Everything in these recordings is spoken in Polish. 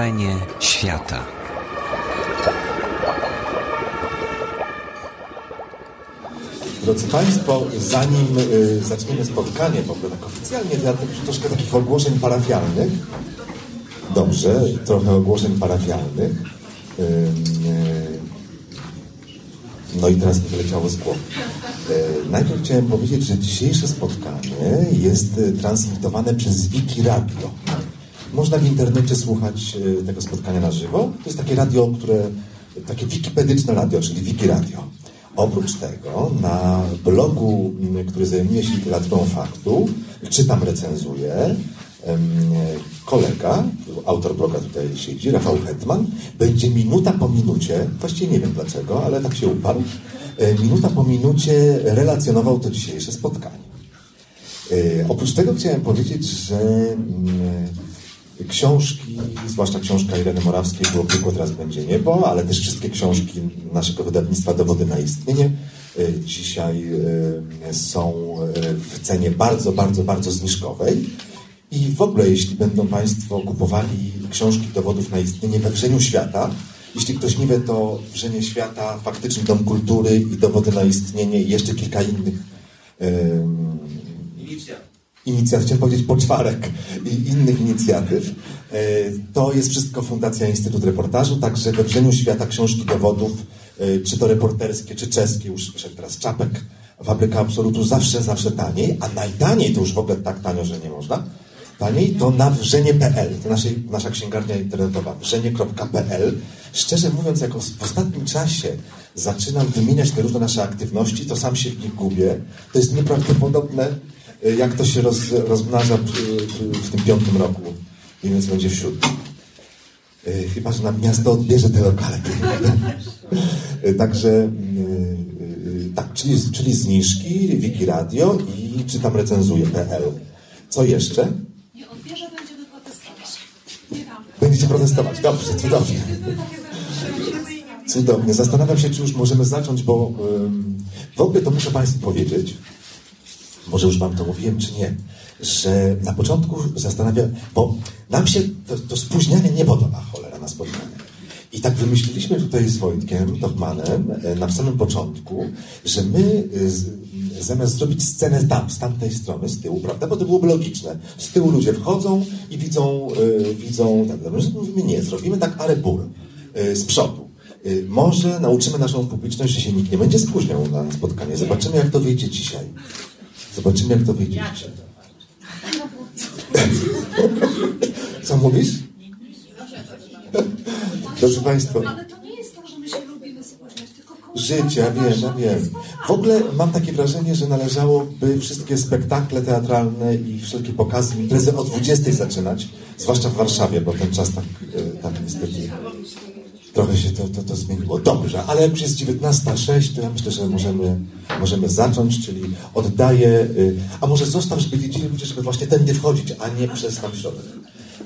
Wrzenie świata. Drodzy Państwo, zanim y, zaczniemy spotkanie, w ogóle tak oficjalnie, ja troszkę takich ogłoszeń parafialnych. Dobrze, trochę ogłoszeń parafialnych. Y, y, no i teraz mi wyleciało z głowy. Y, najpierw chciałem powiedzieć, że dzisiejsze spotkanie jest y, transmitowane przez Wiki Radio. Można w internecie słuchać y, tego spotkania na żywo. To jest takie radio, które, takie wikipedyczne radio, czyli Wiki Radio. Oprócz tego na blogu, który zajmuje się literaturą faktu, czytam, recenzuję, kolega, autor bloga tutaj siedzi, Rafał Hetman, będzie minuta po minucie, właściwie nie wiem dlaczego, ale tak się uparł, e, minuta po minucie relacjonował to dzisiejsze spotkanie. E, Oprócz tego chciałem powiedzieć, że książki, zwłaszcza książka Ireny Morawskiej, było tylko teraz będzie niebo, ale też wszystkie książki naszego wydawnictwa Dowody na istnienie e, dzisiaj e, są e, w cenie bardzo, bardzo, bardzo zniżkowej. I w ogóle, jeśli będą Państwo kupowali książki dowodów na istnienie we Wrzeniu Świata, jeśli ktoś nie wie, to Wrzenie Świata, Faktyczny Dom Kultury i Dowody na istnienie i jeszcze kilka innych inicjatyw, chciałem powiedzieć poczwarek i innych inicjatyw. E, To jest wszystko Fundacja Instytut Reportażu, także we Wrzeniu Świata książki dowodów, e, czy to reporterskie, czy czeskie, już wyszedł teraz Czapek, Fabryka Absolutu, zawsze, zawsze taniej, a najtaniej to już w ogóle tak tanio, że nie można. Taniej to na wrzenie.pl, to naszej, nasza księgarnia internetowa, wrzenie.pl. Szczerze mówiąc, jako w ostatnim czasie zaczynam wymieniać te różne nasze aktywności, to sam się w nich gubię. To jest nieprawdopodobne, jak to się roz, rozmnaża w tym piątym roku, więc będzie w siódmym. Y, Chyba, że nam miasto odbierze te lokale. Y, Także y, tak, czyli, czyli zniżki, Wiki Radio i czytam recenzuje.pl. Co jeszcze? Nie odbierze, będziemy protestować. Będziecie protestować. Dobrze, cudownie. Cudownie. Zastanawiam się, czy już możemy zacząć, bo w ogóle to muszę Państwu powiedzieć, może już Wam to mówiłem, czy nie, że na początku zastanawiam, bo nam się to, to spóźnianie nie podoba, cholera, na spotkanie. I tak wymyśliliśmy tutaj z Wojtkiem Dochmanem e, na samym początku, że my e, z, zamiast zrobić scenę tam, z tamtej strony, z tyłu, prawda, bo to byłoby logiczne. Z tyłu ludzie wchodzą i widzą, e, widzą tak, my mówimy nie, zrobimy tak arebur e, z przodu. Może nauczymy naszą publiczność, że się nikt nie będzie spóźniał na spotkanie. Zobaczymy, jak to wyjdzie dzisiaj. Zobaczymy, jak to wyjdzie. Co mówisz? Proszę Państwa, Ale to nie jest to, że my się lubimy spóźniać, tylko koło życie, ja wiem, ja wiem. W ogóle mam takie wrażenie, że należałoby wszystkie spektakle teatralne i wszelkie pokazy, imprezy o 20 zaczynać, zwłaszcza w Warszawie, bo ten czas tak, tak niestety trochę się to, to, to zmieniło. Dobrze, ale jest 19.06, to ja myślę, że możemy, możemy zacząć, czyli oddaję, y, a może zostaw, żeby wiedzieli ludzie, żeby właśnie tędy wchodzić, a nie przez tam środek.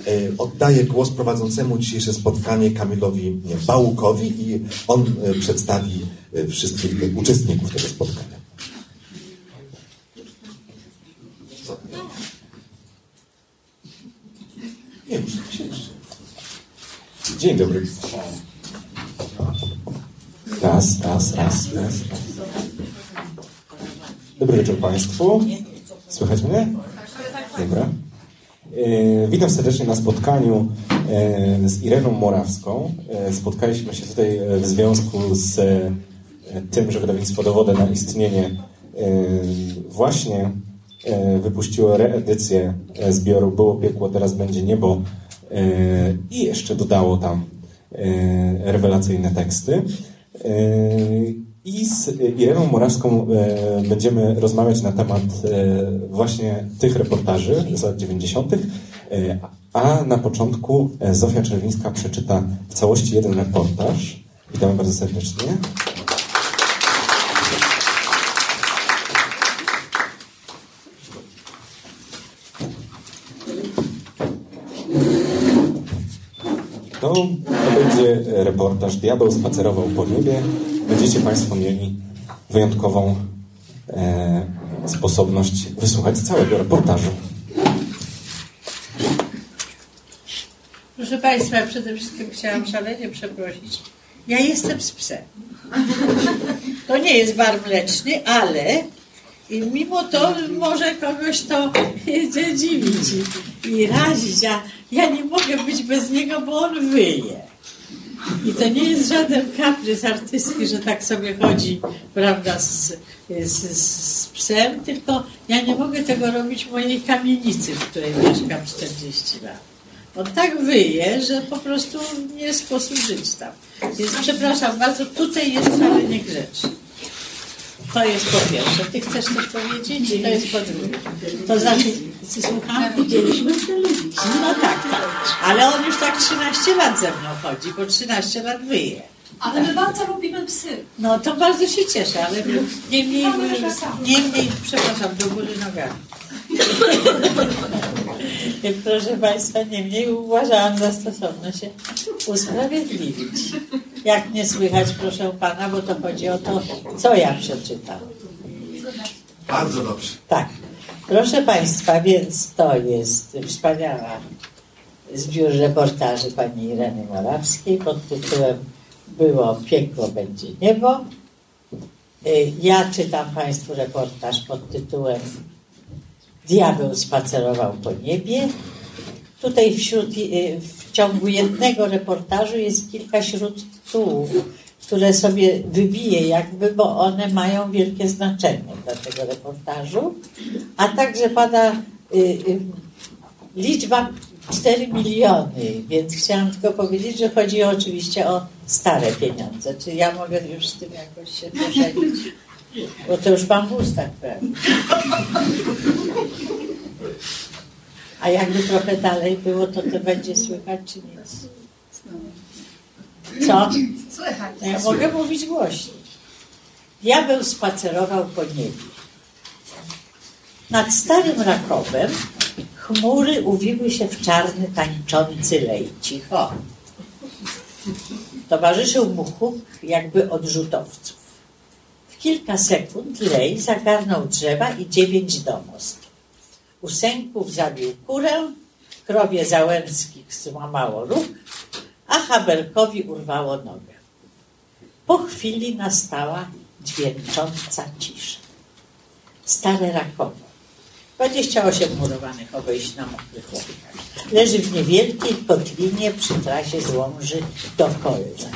Y, Oddaję głos prowadzącemu dzisiejsze spotkanie Kamilowi Bałukowi i on y, przedstawi wszystkich uczestników tego spotkania. Nie, już siedź. Dzień dobry. Raz, raz, raz, raz. Dobry wieczór Państwu. Słychać mnie? Dobra. E, witam serdecznie na spotkaniu e, z Ireną Morawską. E, spotkaliśmy się tutaj w związku z tym, że wydawnictwo Dowody na istnienie właśnie wypuściło reedycję zbioru Było piekło, teraz będzie niebo i jeszcze dodało tam rewelacyjne teksty. E, I z Ireną Morawską e, będziemy rozmawiać na temat e, właśnie tych reportaży z lat 90., e, a na początku Zofia Czerwińska przeczyta w całości jeden reportaż. Witamy bardzo serdecznie. To, to będzie reportaż Diabeł spacerował po niebie. Będziecie Państwo mieli wyjątkową e, sposobność wysłuchać całego reportażu. Proszę Państwa, przede wszystkim chciałam szalenie przeprosić. Ja jestem z psem. To nie jest bar mleczny, ale i mimo to może kogoś to dziwić i, razić. Ja, ja nie mogę być bez niego, bo on wyje. I to nie jest żaden kaprys artystki, że tak sobie chodzi, prawda, z, z, z psem, tylko ja nie mogę tego robić w mojej kamienicy, w której mieszkam 40 lat. On tak wyje, że po prostu nie sposób żyć tam. Więc przepraszam bardzo, tutaj jest szalenie grzeczny. To jest po pierwsze. Ty chcesz coś powiedzieć? To jest po drugie. To znaczy, słucham? Widzieliśmy w telewizji. No tak, tak. Ale on już tak 13 lat ze mną chodzi, bo 13 lat wyje. Ale my bardzo lubimy psy. No to bardzo się cieszę, ale niemniej, też tak niemniej, przepraszam, do góry nogami. Proszę Państwa, niemniej uważałam za stosowne się usprawiedliwić. Jak nie słychać, proszę Pana, bo to chodzi o to, co ja przeczytam. Bardzo dobrze. Tak. Proszę Państwa, więc to jest wspaniała zbiór reportaży pani Ireny Morawskiej pod tytułem Było piekło, będzie niebo. Y, Ja czytam Państwu reportaż pod tytułem Diabeł spacerował po niebie. Tutaj wśród, y, w ciągu jednego reportażu jest kilka śródtytułów, które sobie wybiję jakby, bo one mają wielkie znaczenie dla tego reportażu. A także pada y, y, liczba 4 miliony, więc chciałam tylko powiedzieć, że chodzi oczywiście o stare pieniądze. Czy ja mogę już z tym jakoś się pożenić? Bo to już mam w ustach pewnie. A jakby trochę dalej było, to to będzie słychać czy nic? Co? Słychać. Ja mogę mówić głośniej. Diabeł spacerował po niebie. Nad starym Rakowem chmury uwiły się w czarny, tańczący lej. Cicho. Towarzyszył mu huk jakby odrzutowców. W kilka sekund lej zagarnął drzewa i dziewięć domostw. U sęków zabił kurę, krowie Załęckich złamało róg, a Haberkowi urwało nogę. Po chwili nastała dźwięcząca cisza. Stare Rakowo. 28 murowanych obejść na mokrych łąkach. Leży w niewielkiej kotlinie przy trasie z Łomży do Kolna.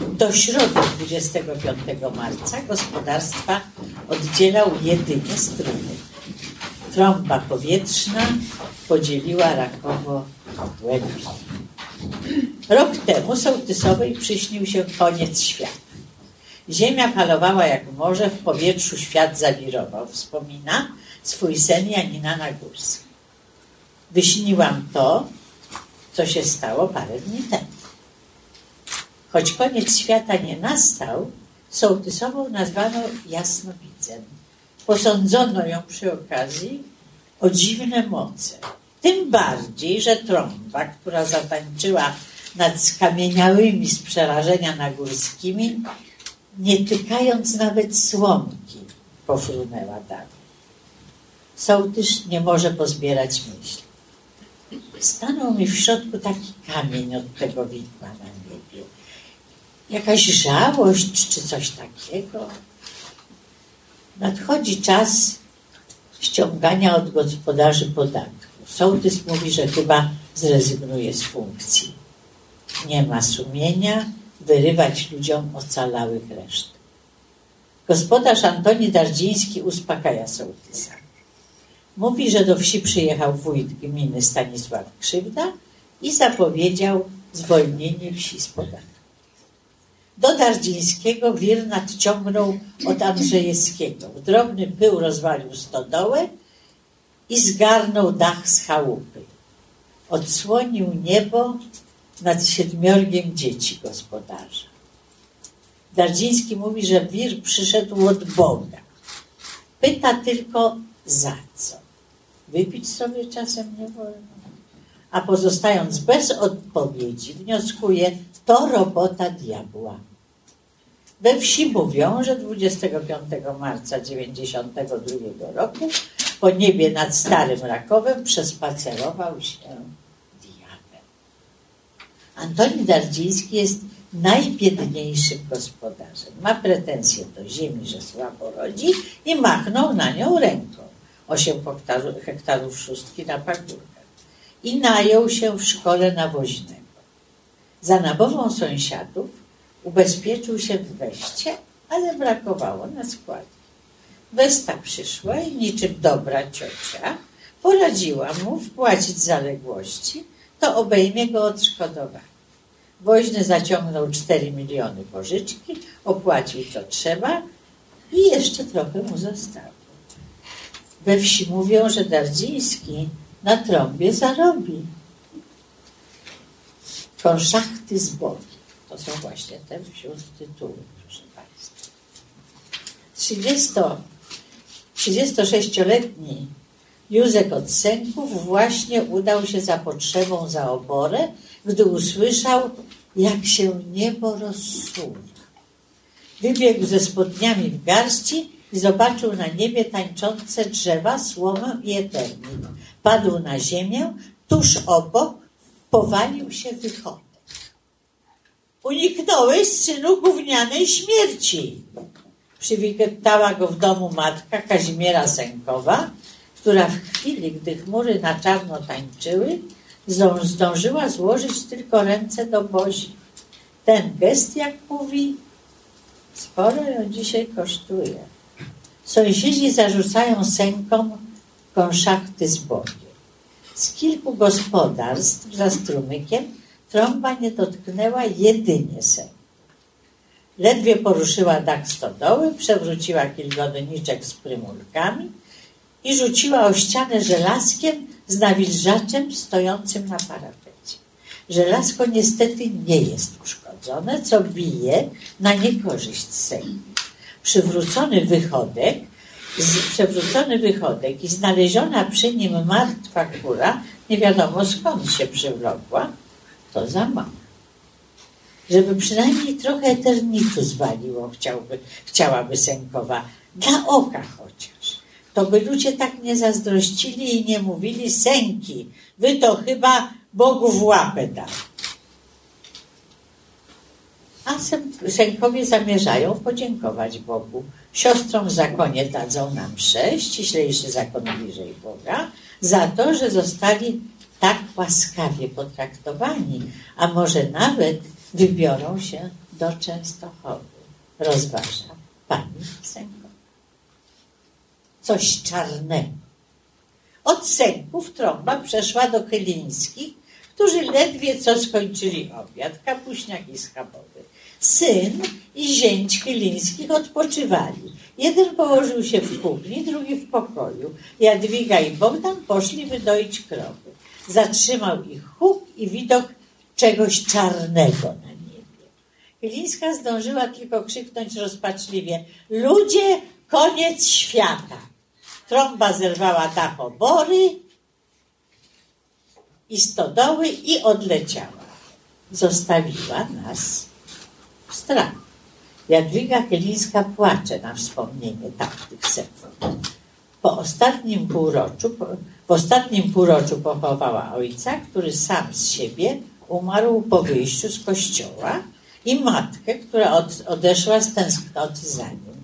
Do środy 25 marca gospodarstwa oddzielał jedynie strumyk. Trąba powietrzna podzieliła Rakowo głębiej. Rok temu sołtysowej przyśnił się koniec świata. Ziemia falowała jak morze, w powietrzu świat zawirował. Wspomina swój sen Janina Nagórska. Wyśniłam to, co się stało parę dni temu. Choć koniec świata nie nastał, sołtysową nazwano jasnowidzem. Posądzono ją przy okazji o dziwne moce. Tym bardziej, że trąba, która zatańczyła nad skamieniałymi z przerażenia nagórskimi, nie tykając nawet słomki, pofrunęła dalej. Sołtysz nie może pozbierać myśli. Stanął mi w środku taki kamień od tego widma na niebie. Jakaś żałość czy coś takiego. Nadchodzi czas ściągania od gospodarzy podatku. Sołtys mówi, że chyba zrezygnuje z funkcji. Nie ma sumienia wyrywać ludziom ocalałych reszt. Gospodarz Antoni Dardziński uspokaja sołtysa. Mówi, że do wsi przyjechał wójt gminy Stanisław Krzywda i zapowiedział zwolnienie wsi z podatku. Do Dardzińskiego wir nadciągnął od Andrzejewskiego. W drobny pył rozwalił stodołę i zgarnął dach z chałupy. Odsłonił niebo nad siedmiorgiem dzieci gospodarza. Dardziński mówi, że wir przyszedł od Boga. Pyta tylko za co. Wypić sobie czasem nie wolno. A pozostając bez odpowiedzi, wnioskuje, to robota diabła. We wsi mówią, że 25 marca 92 roku po niebie nad Starym Rakowem przespacerował się diabeł. Antoni Dardziński jest najbiedniejszym gospodarzem. Ma pretensje do ziemi, że słabo rodzi i machnął na nią ręką. Osiem hektarów, hektarów szóstki na pagórkach. I najął się w szkole nawoźnego. Za nabową sąsiadów ubezpieczył się w weście, ale brakowało na składki. Westa przyszła i niczym dobra ciocia poradziła mu wpłacić zaległości, to obejmie go odszkodowanie. Woźny zaciągnął 4 miliony pożyczki, opłacił co trzeba i jeszcze trochę mu zostało. We wsi mówią, że Dardziński na trąbie zarobi. Konszachty z Bogiem. To są właśnie te wśród tytuły, proszę Państwa. 30, 36-letni Józek od Sęków właśnie udał się za potrzebą za oborę, gdy usłyszał, jak się niebo rozsuwa. Wybiegł ze spodniami w garści i zobaczył na niebie tańczące drzewa, słomę i eternik. Padł na ziemię, tuż obok powalił się wychodek. Uniknąłeś, synu, gównianej śmierci. Przywitała go w domu matka Kazimiera Sękowa, która w chwili, gdy chmury na czarno tańczyły, zdążyła złożyć tylko ręce do Bozi. Ten gest, jak mówi, sporo ją dzisiaj kosztuje. Sąsiedzi zarzucają sękom konszachty z Bogiem. Z kilku gospodarstw za strumykiem trąba nie dotknęła jedynie sęk. Ledwie poruszyła dach stodoły, przewróciła kilgodniczek z prymulkami i rzuciła o ścianę żelazkiem z nawilżaczem stojącym na parapecie. Żelazko niestety nie jest uszkodzone, co bije na niekorzyść Sejmu. Przywrócony wychodek, z, przewrócony wychodek i znaleziona przy nim martwa kura, nie wiadomo skąd się przywlokła, to za mało. Żeby przynajmniej trochę eternitu zwaliło, chciałby, chciałaby Sękowa, dla oka chociaż to by ludzie tak nie zazdrościli i nie mówili sęki, wy to chyba Bogu w łapę dali. A sękowie zamierzają podziękować Bogu. Siostrom w zakonie dadzą nam mszę, ściślejszy zakon bliżej Boga, za to, że zostali tak łaskawie potraktowani, a może nawet wybiorą się do Częstochowy, rozważa pani sęk coś czarnego. Od sęków trąba przeszła do chylińskich, którzy ledwie co skończyli obiad, kapuśniak i schabowy. Syn i zięć chylińskich odpoczywali. Jeden położył się w kuchni, drugi w pokoju. Jadwiga i Bogdan poszli wydoić krowy. Zatrzymał ich huk i widok czegoś czarnego na niebie. Chylińska zdążyła tylko krzyknąć rozpaczliwie: Ludzie, koniec świata! Trąba zerwała dach obory i stodoły i odleciała. Zostawiła nas w strachu. Jadwiga Chylińska płacze na wspomnienie tamtych sekund. Po ostatnim półroczu, w ostatnim półroczu pochowała ojca, który sam z siebie umarł po wyjściu z kościoła i matkę, która od, odeszła z tęsknoty za nim.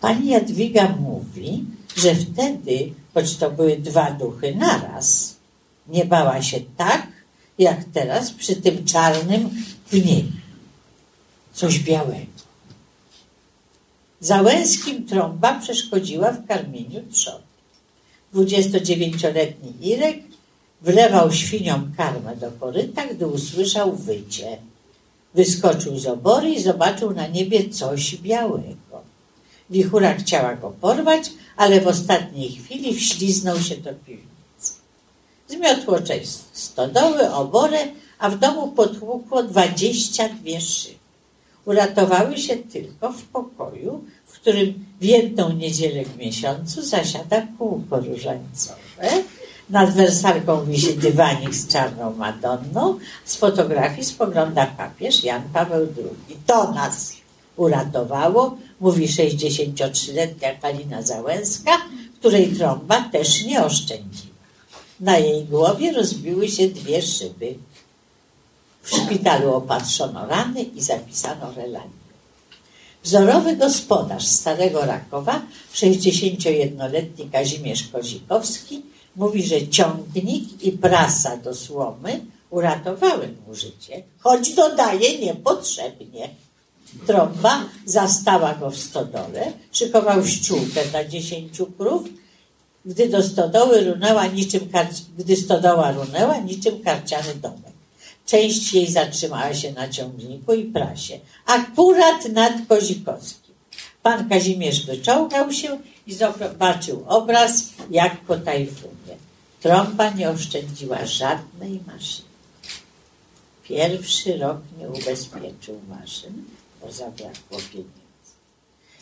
Pani Jadwiga mówi, że wtedy, choć to były dwa duchy naraz, nie bała się tak, jak teraz przy tym czarnym w niebie. Coś białego. Załęskim trąba przeszkodziła w karmieniu trzody. 29-letni Irek wlewał świniom karmę do koryta, gdy usłyszał wycie. Wyskoczył z obory i zobaczył na niebie coś białego. Wichura chciała go porwać, ale w ostatniej chwili wśliznął się do piwnicy. Zmiotło część stodoły, oborę, a w domu potłukło dwadzieścia dwie szyby. Uratowały się tylko w pokoju, w którym w jedną niedzielę w miesiącu zasiada kółko różańcowe. Nad wersalką wisi dywanik z czarną Madonną. Z fotografii spogląda papież Jan Paweł II. To nas uratowało, mówi 63-letnia Kalina Załęska, której trąba też nie oszczędziła. Na jej głowie rozbiły się dwie szyby. W szpitalu opatrzono rany i zapisano relanię. Wzorowy gospodarz Starego Rakowa, 61-letni Kazimierz Kozikowski, mówi, że ciągnik i prasa do słomy uratowały mu życie, choć dodaje niepotrzebnie. Trąba zastała go w stodole, szykował ściółkę dla dziesięciu krów, gdy do stodoły runęła niczym gdy stodoła runęła niczym karciany domek. Część jej zatrzymała się na ciągniku i prasie, akurat nad Kozikowskim. Pan Kazimierz wyczołgał się i zobaczył obraz jak po tajfunie. Trąba nie oszczędziła żadnej maszyny. Pierwszy rok nie ubezpieczył maszyn, bo zabrakło pieniędzy.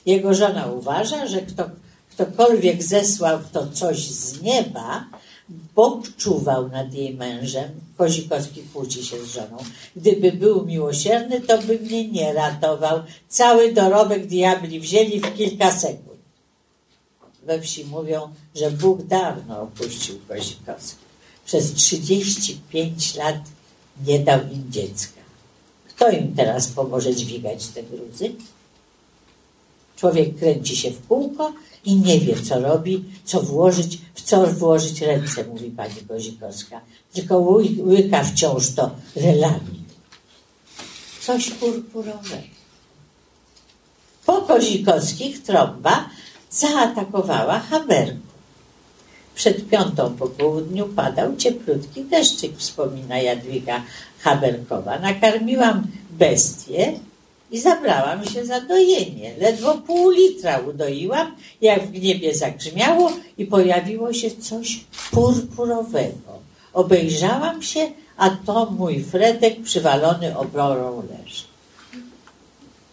Jego żona uważa, że kto, ktokolwiek zesłał to coś z nieba, Bóg czuwał nad jej mężem. Kozikowski kłóci się z żoną. Gdyby był miłosierny, to by mnie nie ratował. Cały dorobek diabli wzięli w kilka sekund. We wsi mówią, że Bóg dawno opuścił Kozikowski. Przez 35 lat nie dał im dziecka. Kto im teraz pomoże dźwigać te gruzy? Człowiek kręci się w kółko i nie wie, co robi, co włożyć, w co włożyć ręce, mówi pani Kozikowska. Tylko ły- łyka wciąż to relami. Coś purpurowego. Po Kozikowskich trąba zaatakowała Haberku. Przed piątą po południu padał cieplutki deszczyk, wspomina Jadwiga Haberkowa. Nakarmiłam bestię i zabrałam się za dojenie. Ledwo pół litra udoiłam, jak w niebie zagrzmiało i pojawiło się coś purpurowego. Obejrzałam się, a to mój Fredek przywalony obrorą leży.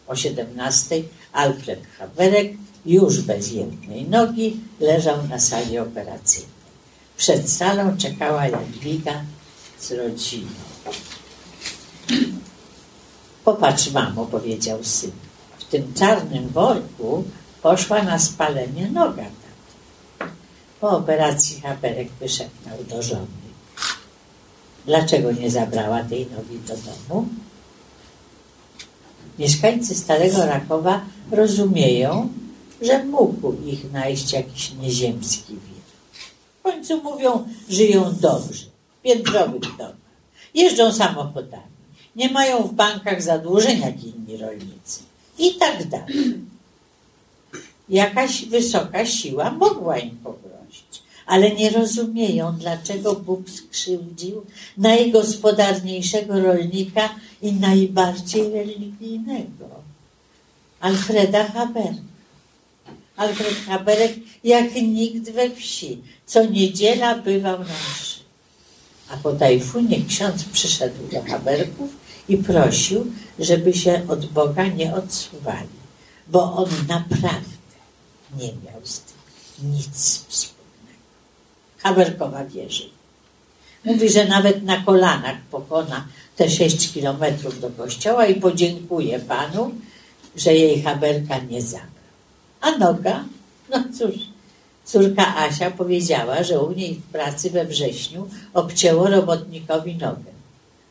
O 17 Alfred Haberek, już bez jednej nogi, leżał na sali operacyjnej. Przed salą czekała Jadwiga z rodziną. Popatrz, mamo, powiedział syn. W tym czarnym worku poszła na spalenie noga. Po operacji Haberek wyszepnął do żony. Dlaczego nie zabrała tej nogi do domu? Mieszkańcy Starego Rakowa rozumieją, że mógł ich najść jakiś nieziemski wir. W końcu mówią, żyją dobrze, w piętrowych domach. Jeżdżą samochodami. Nie mają w bankach zadłużeń jak inni rolnicy. I tak dalej. Jakaś wysoka siła mogła im pogrozić, ale nie rozumieją, dlaczego Bóg skrzywdził najgospodarniejszego rolnika i najbardziej religijnego. Alfreda Haberka. Alfred Haberek jak nikt we wsi, co niedziela bywał na mszy. A po tajfunie ksiądz przyszedł do Haberków i prosił, żeby się od Boga nie odsuwali, bo on naprawdę nie miał z tym nic wspólnego. Haberkowa wierzy. Mówi, że nawet na kolanach pokona te sześć kilometrów do kościoła i podziękuje Panu, że jej Haberka nie zabrał. A noga? No cóż, córka Asia powiedziała, że u niej w pracy we wrześniu obcięło robotnikowi nogę.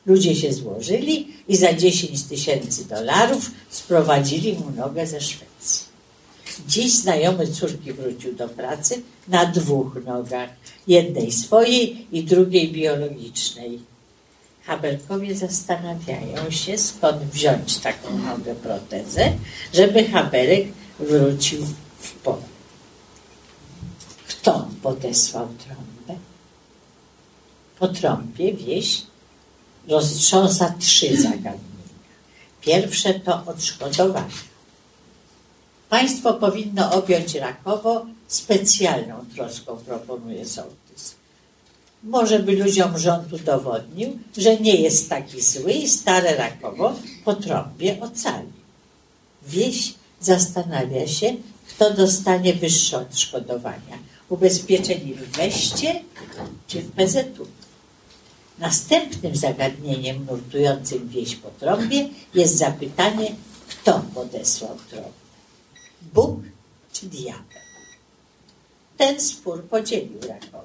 Ludzie się złożyli i za 10 tysięcy dolarów sprowadzili mu nogę ze Szwecji. Dziś znajomy córki wrócił do pracy na dwóch nogach, jednej swojej i drugiej biologicznej. Haberkowie zastanawiają się, skąd wziąć taką nogę protezę, żeby Haberek wrócił w pole. Kto podesłał trąbę? Po trąbie wieś roztrząsa trzy zagadnienia. Pierwsze to odszkodowanie. Państwo powinno objąć Rakowo specjalną troską, proponuje sołtys. Może by ludziom rząd udowodnił, że nie jest taki zły i stare Rakowo po trąbie ocali. Wieś zastanawia się, kto dostanie wyższe odszkodowania. Ubezpieczeni w Weście czy w PZU. Następnym zagadnieniem nurtującym wieś po trąbie jest zapytanie, kto podesłał trąbę. Bóg czy diabeł? Ten spór podzielił Rakowo.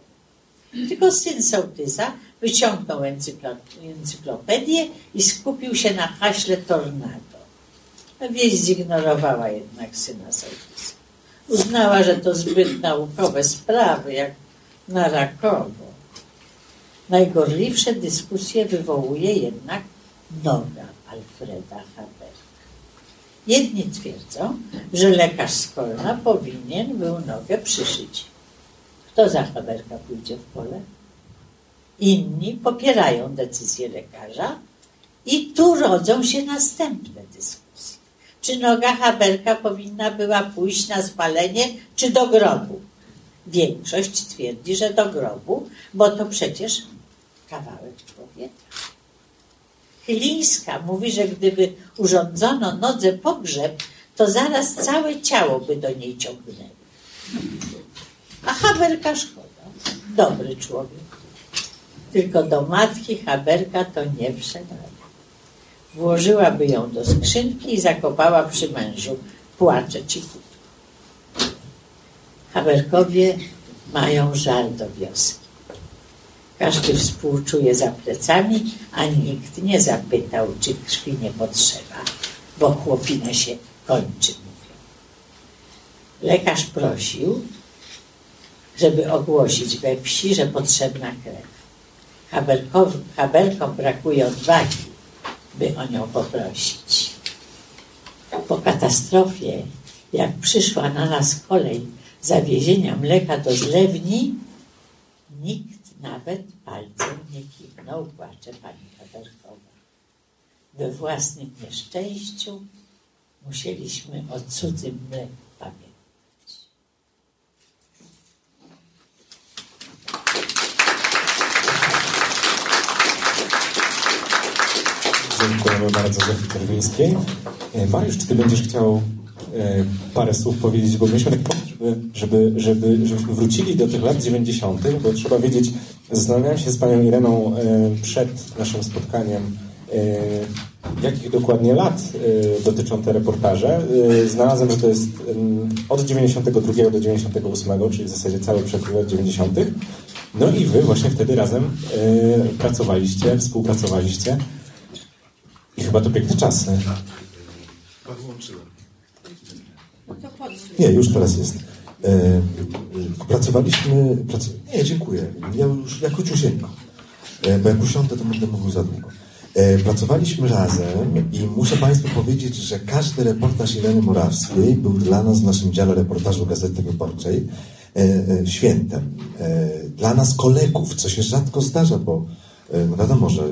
Tylko syn sołtysa wyciągnął encyklo encyklopedię i skupił się na haśle tornado. Wieś zignorowała jednak syna sołtysa. Uznała, że to zbyt naukowe sprawy, jak na Rakowo. Najgorliwsze dyskusje wywołuje jednak noga Alfreda Haberka. Jedni twierdzą, że lekarz z Kolna powinien był nogę przyszyć. Kto za Haberka pójdzie w pole? Inni popierają decyzję lekarza i tu rodzą się następne dyskusje. Czy noga Haberka powinna była pójść na spalenie, czy do grobu? Większość twierdzi, że do grobu, bo to przecież kawałek człowieka. Chylińska mówi, że gdyby urządzono nodze pogrzeb, to zaraz całe ciało by do niej ciągnęło. A Haberka szkoda. Dobry człowiek. Tylko do matki Haberka to nie wszedł. Włożyłaby ją do skrzynki i zakopała przy mężu. Płacze cichutko. Haberkowie mają żal do wioski. Każdy współczuje za plecami, a nikt nie zapytał, czy krwi nie potrzeba, bo chłopina się kończy, mówią. Lekarz prosił, żeby ogłosić we wsi, że potrzebna krew. Haberkow, Haberkom brakuje odwagi, by o nią poprosić. Po katastrofie, jak przyszła na nas kolej zawiezienia mleka do zlewni, nikt nawet palcem nie kiwnął, płacze pani Haberkowa. We własnym nieszczęściu musieliśmy o cudzym mleku Dziękujemy bardzo Zofii Korwińskiej. E, Mariusz, czy ty będziesz chciał e, parę słów powiedzieć, bo myśmy tak żeby, żeby, żeby, żebyśmy wrócili do tych lat 90., bo trzeba wiedzieć, zastanawiałem się z panią Ireną e, przed naszym spotkaniem, jakich dokładnie lat dotyczą te reportaże. Znalazłem, że to jest od 92 do 98, czyli w zasadzie cały przekrój lat 90. No i wy właśnie wtedy razem pracowaliście, współpracowaliście. I chyba to piękne czasy. Nie, już teraz jest. E, pracowaliśmy. Prac... Nie, dziękuję. Ja już jako ciusieńko. E, bo jak usiądę, to będę mówił za długo. E, pracowaliśmy razem i muszę Państwu powiedzieć, że każdy reportaż Ireny Morawskiej był dla nas w naszym dziale reportażu Gazety Wyborczej e, świętem. Dla nas kolegów, co się rzadko zdarza, bo no wiadomo, że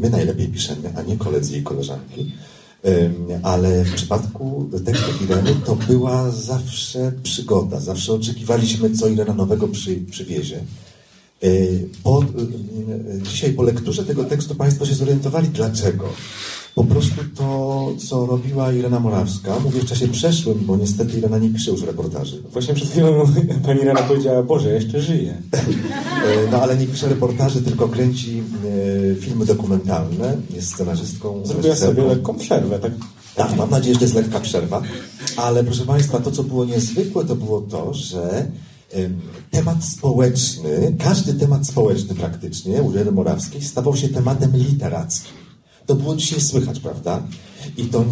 my najlepiej piszemy, a nie koledzy i koleżanki. Ale w przypadku tekstów Ireny to była zawsze przygoda. Zawsze oczekiwaliśmy, co Irena nowego przy, przywiezie. E, po, dzisiaj po lekturze tego tekstu Państwo się zorientowali, dlaczego. Po prostu to, co robiła Irena Morawska, mówię w czasie przeszłym, bo niestety Irena nie pisze już reportaży. Właśnie przed chwilą pani Irena powiedziała, Boże, jeszcze żyje. E, no ale nie pisze reportaży, tylko kręci filmy dokumentalne, jest scenarzystką. Zrobiła sobie lekką przerwę, tak? Tak, mam nadzieję, że to jest lekka przerwa, ale proszę Państwa, to co było niezwykłe, to było to, że temat społeczny, każdy temat społeczny praktycznie u Ireny Morawskiej stawał się tematem literackim. To było dzisiaj słychać, prawda? I to,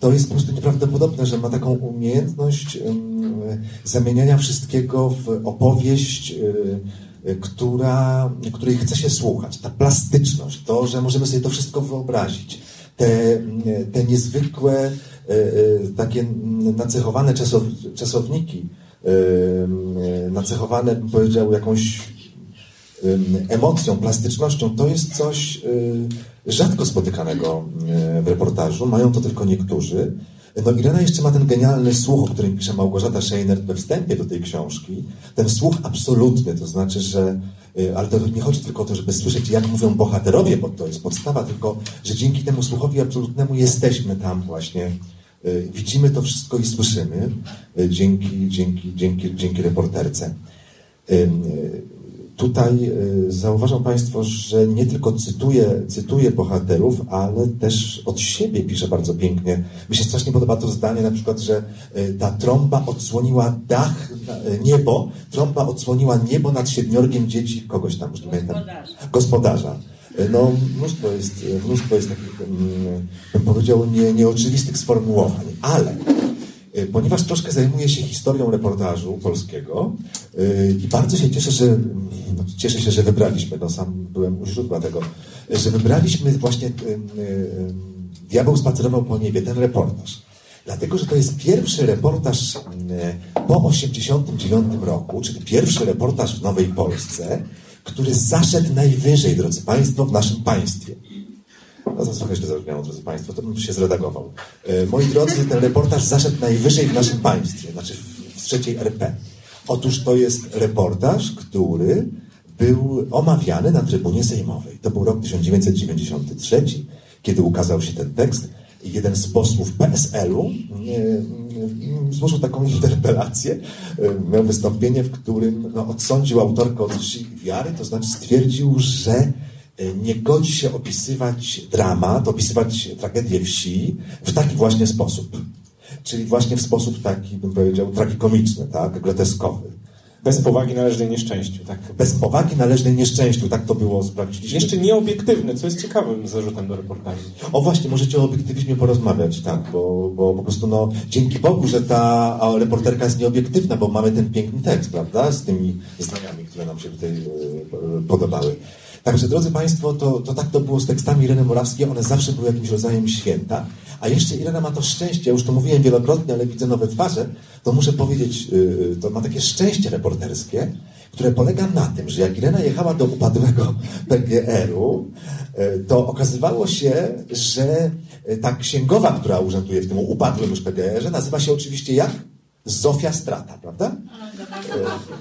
to jest po prostu nieprawdopodobne, że ma taką umiejętność zamieniania wszystkiego w opowieść, y, y, która, której chce się słuchać. Ta plastyczność, to, że możemy sobie to wszystko wyobrazić. Te, te niezwykłe, y, takie nacechowane czasowniki, nacechowane, bym powiedział, jakąś emocją, plastycznością, to jest coś rzadko spotykanego e, w reportażu, mają to tylko niektórzy. No Irena jeszcze ma ten genialny słuch, o którym pisze Małgorzata Scheinert we wstępie do tej książki. Ten słuch absolutny, to znaczy, że e, ale to nie chodzi tylko o to, żeby słyszeć, jak mówią bohaterowie, bo to jest podstawa, tylko, że dzięki temu słuchowi absolutnemu jesteśmy tam właśnie. E, widzimy to wszystko i słyszymy dzięki, dzięki, dzięki, dzięki reporterce. tutaj y, zauważą Państwo, że nie tylko cytuję, cytuję bohaterów, ale też od siebie piszę bardzo pięknie. Mi się strasznie podoba to zdanie, na przykład, że ta trąba odsłoniła dach, niebo, trąba odsłoniła niebo nad siedmiorgiem dzieci, kogoś tam, już nie pamiętam. Gospodarza. No, mnóstwo jest, y, mnóstwo jest takich, bym powiedział, nie, nieoczywistych sformułowań, ale y, ponieważ troszkę zajmuję się historią reportażu polskiego i bardzo się cieszę, że no, cieszę się, że wybraliśmy, no sam byłem u źródła tego, że wybraliśmy właśnie Diabeł spacerował po niebie, ten reportaż. Dlatego, że to jest pierwszy reportaż po 1989 roku, czyli pierwszy reportaż w Nowej Polsce, który zaszedł najwyżej, drodzy Państwo, w naszym państwie. To trochę źle zabrzmiało, drodzy Państwo, to bym się zredagował. E, Moi drodzy, ten reportaż zaszedł najwyżej w naszym państwie, znaczy w, trzeciej RP. Otóż to jest reportaż, który był omawiany na trybunie sejmowej. To był rok 1993, kiedy ukazał się ten tekst. Jeden z posłów PSL-u złożył taką interpelację, e, miał wystąpienie, w którym no, odsądził autorkę od wiary, to znaczy stwierdził, że e, nie godzi się opisywać dramat, opisywać tragedię wsi w taki właśnie sposób. Czyli właśnie w sposób taki, bym powiedział, tragikomiczny, tak, groteskowy. Bez powagi należnej nieszczęściu, tak? Bez powagi należnej nieszczęściu, tak to było, sprawdziliśmy. Jeszcze nieobiektywny, co jest ciekawym zarzutem do reportażu. O właśnie, możecie o obiektywizmie porozmawiać, tak, bo, bo po prostu no, dzięki Bogu, że ta reporterka jest nieobiektywna, bo mamy ten piękny tekst, prawda, z tymi zdaniami, które nam się tutaj e, podobały. Także, drodzy Państwo, to, to tak to było z tekstami Ireny Morawskiej, one zawsze były jakimś rodzajem święta, a jeszcze Irena ma to szczęście, już to mówiłem wielokrotnie, ale widzę nowe twarze, to muszę powiedzieć, yy, to ma takie szczęście reporterskie, które polega na tym, że jak Irena jechała do upadłego PGR-u, yy, to okazywało się, że yy, ta księgowa, która urzęduje w tym upadłym już PGR-ze, nazywa się oczywiście jak? Zofia Strata, prawda?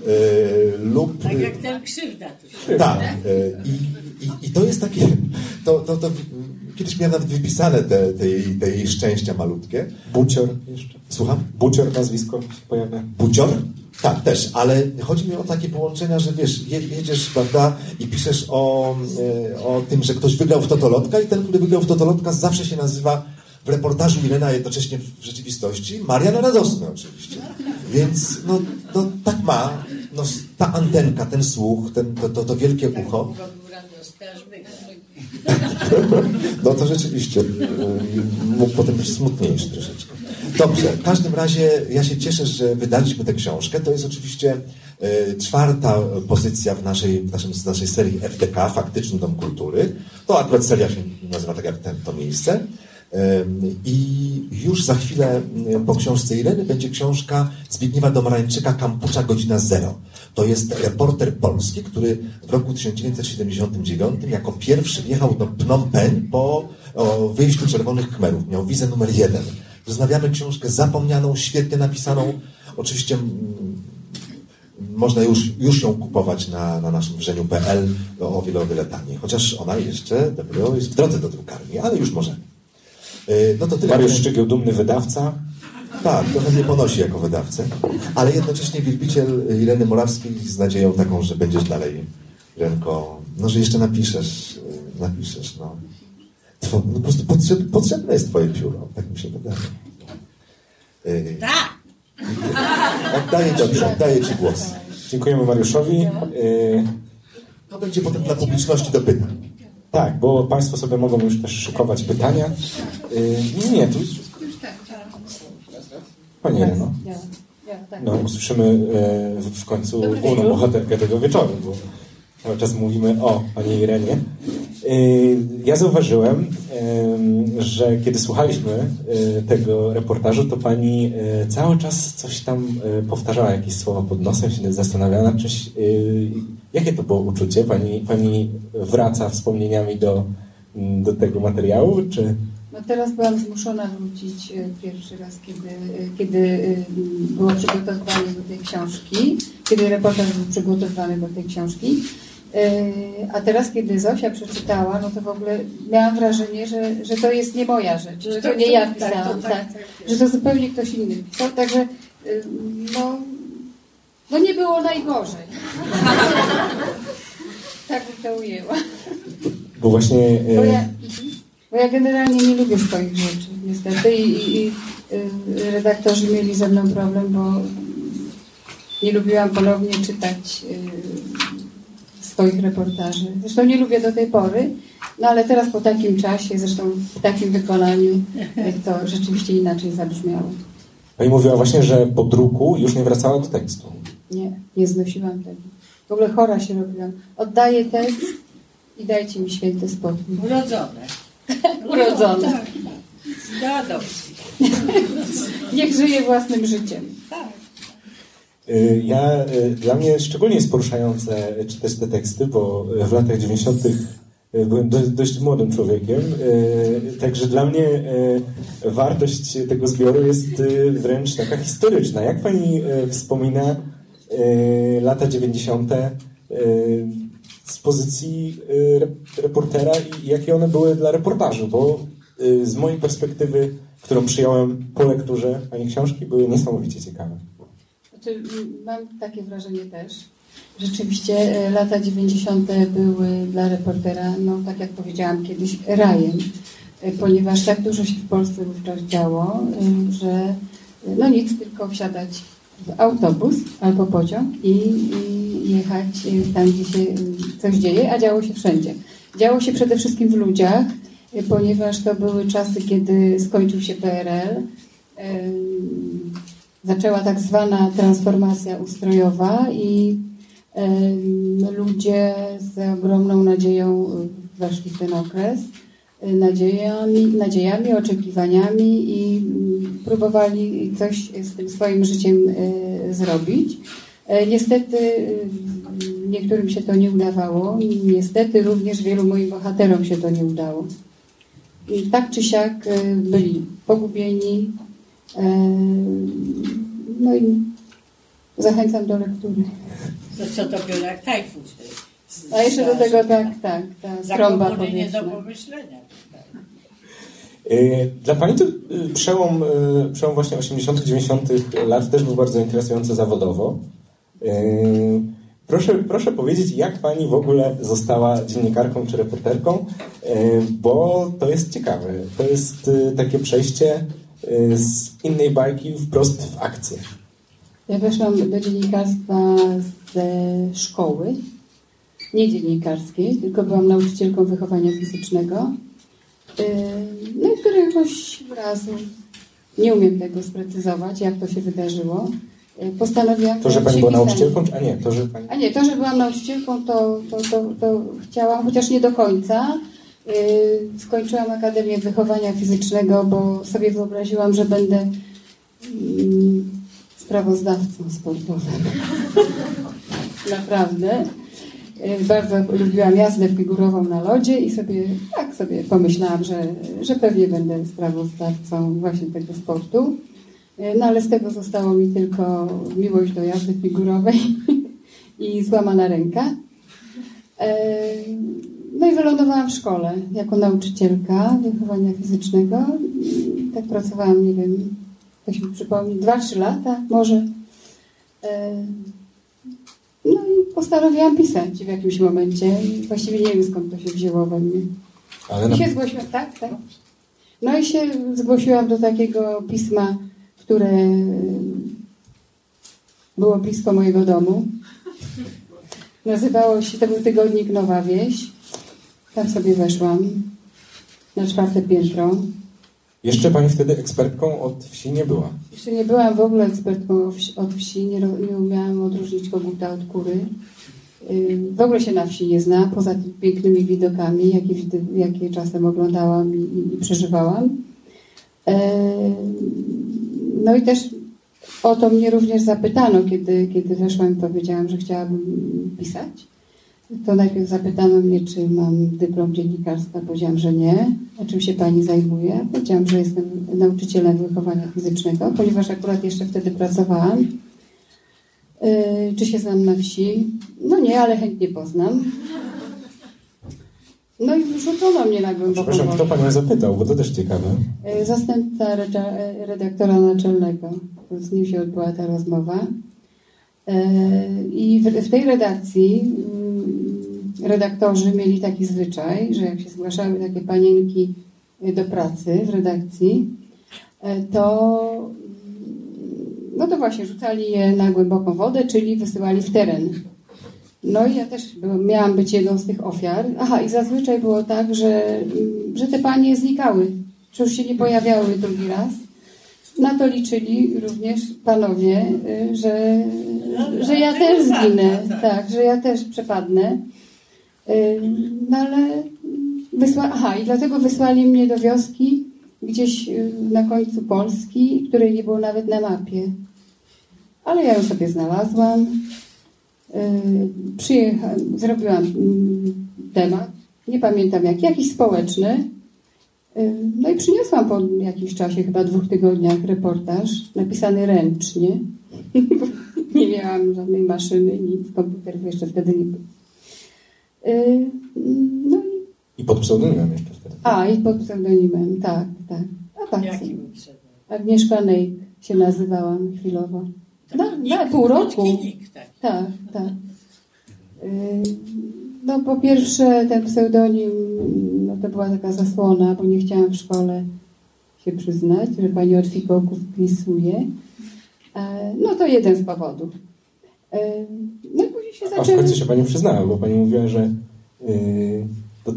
Yy, yy, lub... Tak jak ten krzywda. tu. Tak. e, I, i, I to jest takie. To, to, to kiedyś miałem nawet wypisane te, te, jej, te jej szczęścia malutkie. Bucior jeszcze. Słucham? Bucior nazwisko się pojawia. Bucior? Tak, też, ale chodzi mi o takie połączenia, że wiesz, je- jedziesz, prawda, i piszesz o, e, o tym, że ktoś wygrał w Totolotka i ten, który wygrał w Totolotka zawsze się nazywa w reportażu Irena, a jednocześnie w rzeczywistości Marian Radosny oczywiście. Więc no, no tak ma, no, ta antenka, ten słuch, ten, to, to, to wielkie ucho. No to rzeczywiście y, mógł potem być smutniejszy troszeczkę. Dobrze, w każdym razie ja się cieszę, że wydaliśmy tę książkę. To jest oczywiście y, czwarta pozycja w naszej, w naszym, w naszej serii FDK, Faktyczny Dom Kultury. To akurat seria się nazywa tak jak ten, to miejsce. I już za chwilę po książce Ireny będzie książka Zbigniewa Domarańczyka Kampucza Godzina Zero. To jest reporter polski, który w roku 1979 jako pierwszy wjechał do Phnom Penh po wyjściu Czerwonych Khmerów. Miał wizę numer jeden. Wznawiamy książkę zapomnianą, świetnie napisaną. Oczywiście można już, już ją kupować na, na naszym wrzeniu.pl o wiele, o wiele taniej. Chociaż ona jeszcze dopiero jest w drodze do drukarni, ale już możemy. Yy, No to tyle. Mariusz Szczygieł, dumny wydawca. Tak, trochę mnie ponosi jako wydawcę, ale jednocześnie wielbiciel Ireny Morawskiej z nadzieją taką, że będziesz dalej, Irenko, no że jeszcze napiszesz, y, napiszesz, no. Two, no po prostu potrzeb, potrzebne jest twoje pióro, tak mi się wydaje. Yy, Tak. oddaję, ci, oddaję ci głos. Dziękujemy Mariuszowi. Yy, To będzie potem dla publiczności do pytań. Tak, bo Państwo sobie mogą już też szykować pytania. Yy, nie, tu już Pani Ireno. No, usłyszymy e, w- końcu główną bohaterkę tego wieczoru, bo cały czas mówimy o pani Irenie. E, Ja zauważyłem, em, że kiedy słuchaliśmy e, tego reportażu, to pani e, cały czas coś tam powtarzała, jakieś słowa pod nosem, się zastanawiała nad czymś. Jakie to było uczucie? Pani, pani wraca wspomnieniami do, mm, do tego materiału, czy... No teraz byłam zmuszona wrócić e, pierwszy raz, kiedy, e, kiedy e, było przygotowywanie do tej książki, kiedy reportaż był przygotowywany do tej książki. A teraz, kiedy Zosia przeczytała, no to w ogóle miałam wrażenie, że, że to jest nie moja rzecz, że to nie ja pisałam, tak, że to zupełnie ktoś inny pisał. Także no, No nie było najgorzej. tak bym to ujęła. Bo właśnie... Bo E, ja, bo ja generalnie nie lubię swoich rzeczy, niestety. I, i, i y, redaktorzy mieli ze mną problem, bo nie lubiłam ponownie czytać y, swoich reportaży. Zresztą nie lubię do tej pory, no ale teraz po takim czasie, zresztą w takim wykonaniu, y, to rzeczywiście inaczej zabrzmiało. Pani mówiła właśnie, że po druku już nie wracała do tekstu. Nie, nie znosiłam tego. W ogóle chora się robiłam. Oddaję tekst i dajcie mi święty spokój. Urodzone. Urodzone. Tak. Do adopcji. Niech żyje własnym życiem. Y, Ja, y, dla mnie szczególnie jest poruszające czytać te teksty, bo w latach 90. byłem do, dość młodym człowiekiem, y, także dla mnie y, wartość tego zbioru jest y, wręcz taka historyczna. Jak pani y, wspomina y, lata 90. y, z pozycji rep- reportera i jakie one były dla reportażu, bo z mojej perspektywy, którą przyjąłem po lekturze pani książki, były niesamowicie ciekawe. Znaczy, mam takie wrażenie też. Rzeczywiście e, lata 90. były dla reportera, no tak jak powiedziałam kiedyś, rajem, e, ponieważ tak dużo się w Polsce wówczas działo, e, że e, no nic, tylko wsiadać w autobus albo pociąg i, i jechać e, tam, gdzie się e, coś dzieje, a działo się wszędzie. Działo się przede wszystkim w ludziach, e, ponieważ to były czasy, kiedy skończył się PRL. zaczęła tak zwana transformacja ustrojowa i ludzie z ogromną nadzieją y, weszli w ten okres, y, nadziejami, nadziejami oczekiwaniami i próbowali coś z tym swoim życiem y, zrobić. E, Niestety y, niektórym się to nie udawało, niestety również wielu moim bohaterom się to nie udało. I tak czy siak byli pogubieni, No i zachęcam do lektury. To co dopiero jak tajfus. A jeszcze do tego tak, tak, ta Za trąba komuny nie do powietrzna. pomyślenia. Y, Dla Pani to y, przełom, y, przełom właśnie 80 90 lat też był bardzo interesujący zawodowo. Proszę, proszę powiedzieć, jak Pani w ogóle została dziennikarką czy reporterką, bo to jest ciekawe. To jest takie przejście z innej bajki wprost w akcję. Ja weszłam do dziennikarstwa ze szkoły, nie dziennikarskiej, tylko byłam nauczycielką wychowania fizycznego. Yy, No i któregoś razu, nie umiem tego sprecyzować, jak to się wydarzyło, yy, postanowiłam... To, że Pani była nauczycielką, czy- a nie, to, że Pani... A nie, to, że byłam nauczycielką, to, to, to, to chciałam, chociaż nie do końca. Yy, skończyłam Akademię Wychowania Fizycznego, bo sobie wyobraziłam, że będę mm, sprawozdawcą sportowym. Naprawdę. Yy, Bardzo lubiłam jazdę figurową na lodzie i sobie tak sobie pomyślałam, że, że pewnie będę sprawozdawcą właśnie tego sportu. Yy, No ale z tego zostało mi tylko miłość do jazdy figurowej i złamana ręka. E, No i wylądowałam w szkole jako nauczycielka wychowania fizycznego. I tak pracowałam, nie wiem, to się mi przypomni, 2-3 lata może. Postanowiłam pisać w jakimś momencie. I właściwie nie wiem skąd to się wzięło we mnie. Ale I się zgłosiłam, tak, tak. No i się zgłosiłam do takiego pisma, które było blisko mojego domu. Nazywało się, to był tygodnik Nowa Wieś. Tam sobie weszłam na czwarte piętro. Jeszcze Pani wtedy ekspertką od wsi nie była. Jeszcze nie byłam w ogóle ekspertką od wsi, nie, nie umiałam odróżnić koguta od kury. W ogóle się na wsi nie zna, poza tymi pięknymi widokami, jakie, jakie czasem oglądałam i, i, przeżywałam. No i też o to mnie również zapytano, kiedy, kiedy weszłam i powiedziałam, że chciałabym pisać. To najpierw zapytano mnie, czy mam dyplom dziennikarstwa. Powiedziałam, że nie. A czym się pani zajmuje? Powiedziałam, że jestem nauczycielem wychowania fizycznego, ponieważ akurat jeszcze wtedy pracowałam. Yy, czy się znam na wsi? No nie, ale chętnie poznam. No i wrzucono mnie na głęboką Przepraszam, kto. Panią zapytał, bo to też ciekawe. Yy, Zastępca redaktora naczelnego. Z nim się odbyła ta rozmowa. E, I w, w tej redakcji mm, redaktorzy mieli taki zwyczaj, że jak się zgłaszały takie panienki do pracy w redakcji, e, to no to właśnie rzucali je na głęboką wodę, czyli wysyłali w teren. No i ja też miałam być jedną z tych ofiar. Aha, i zazwyczaj było tak, że, że te panie znikały, że już się nie pojawiały drugi raz. Na to liczyli również panowie, y, że, że ja też zginę, tak, że ja też przepadnę. Y, No ale wysła... Aha, i dlatego wysłali mnie do wioski gdzieś y, na końcu Polski, której nie było nawet na mapie. Ale ja ją sobie znalazłam. Przyjechałam, zrobiłam mm, temat, nie pamiętam jak, jakiś społeczny. Y, No i przyniosłam po jakimś czasie, chyba dwóch tygodniach, reportaż napisany ręcznie. nie miałam żadnej maszyny, nic, komputerów jeszcze wtedy nie było. Y, No i I pod pseudonimem jeszcze wtedy. a, i pod pseudonimem, tak, tak. A tak. Jaki był pseudonim? Agnieszka Nejk się nazywałam chwilowo. Na, Nikt, na pół roku. tak. Tak, tak. No po pierwsze ten pseudonim, no to była taka zasłona, bo nie chciałam w szkole się przyznać, że pani od fikołków wpisuje. E, No to jeden z powodów. E, No i później się A w zaczęły... końcu się pani przyznała, bo pani mówiła, że yy,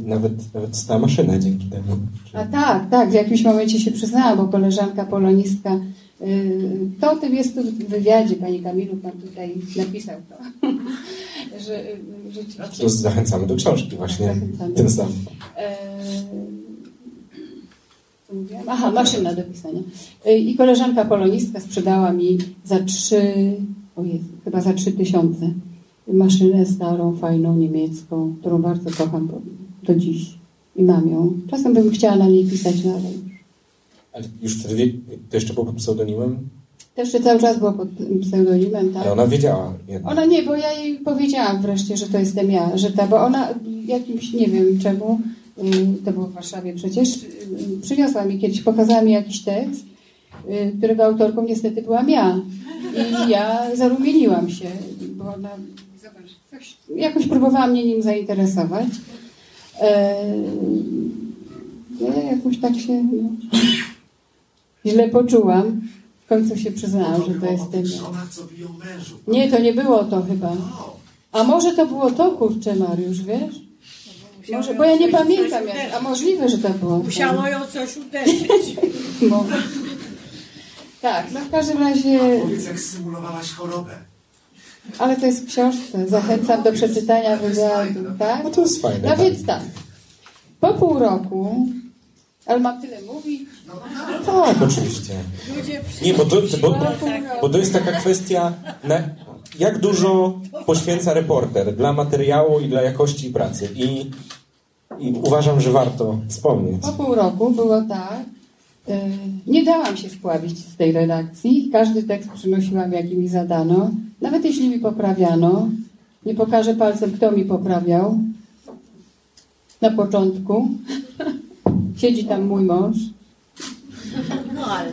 nawet, nawet dostała maszynę dzięki temu. A tak, tak, w jakimś momencie się przyznałam, bo koleżanka polonistka yy, to o tym jest tu w wywiadzie, pani Kamilu pan tutaj napisał to, że yy, rzeczywiście... To zachęcamy do książki właśnie Zachęcamy. tym samym. Co mówiłam? Aha, maszyna do pisania. Eee, I koleżanka polonistka sprzedała mi za trzy, chyba za trzy tysiące maszynę starą, fajną, niemiecką, którą bardzo kocham do, dziś. I mam ją. Czasem bym chciała na niej pisać, no ale już. Ale już wtedy to jeszcze było pod pseudonimem, Jeszcze cały czas było pod pseudonimem, tak? ale ona wiedziała jednak. Ona nie, bo ja jej powiedziałam wreszcie, że to jestem ja, że ta, bo ona jakimś, nie wiem czemu, y, to było w Warszawie przecież, y, przyniosła mi kiedyś, pokazała mi jakiś tekst, y, którego autorką niestety byłam ja. I ja zarumieniłam się, bo ona, zobacz, coś, jakoś próbowała mnie nim zainteresować. E, ja jakoś tak się no, źle poczułam. W końcu się przyznałam, że to jestem ja. Nie, to nie było to chyba. A może to było to, kurczę, Mariusz, wiesz? Może, bo ja nie pamiętam, jak, a możliwe, że to było. Musiało ją coś uderzyć. Tak, no w każdym razie, Powiedz, jak symulowałaś chorobę. ale to jest w książce. Zachęcam do przeczytania wywiadu, tak? No to jest fajne. No tak. więc tak. Po pół roku, ale mam tyle mówić, Tak, oczywiście. Nie, bo to, bo, bo to jest taka kwestia, jak dużo poświęca reporter dla materiału i dla jakości pracy. I, I uważam, że warto wspomnieć. Po pół roku było tak. y, Nie dałam się spławić z tej redakcji. Każdy tekst przynosiłam, jaki mi zadano. Nawet jeśli mi poprawiano, nie pokażę palcem, kto mi poprawiał. Na początku siedzi tam mój mąż.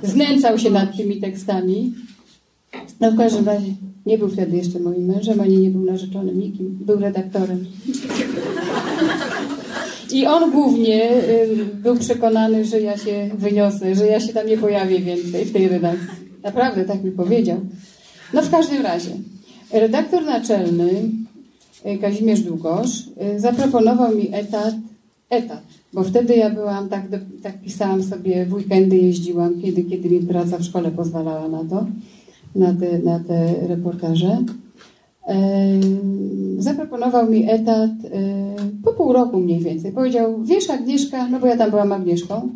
Znęcał się nad tymi tekstami. No w każdym razie nie był wtedy jeszcze moim mężem, ani nie był narzeczonym nikim. Był redaktorem. I on głównie y, był przekonany, że ja się wyniosę, że ja się tam nie pojawię więcej w tej redakcji. Naprawdę tak mi powiedział. No w każdym razie, redaktor naczelny y, Kazimierz Długosz y, zaproponował mi etat, etat, bo wtedy ja byłam, tak, tak pisałam sobie, w weekendy jeździłam, kiedy, kiedy mi praca w szkole pozwalała na to, na te, na te reportaże. Zaproponował mi etat po pół roku mniej więcej. Powiedział, wiesz Agnieszka, no bo ja tam byłam Agnieszką.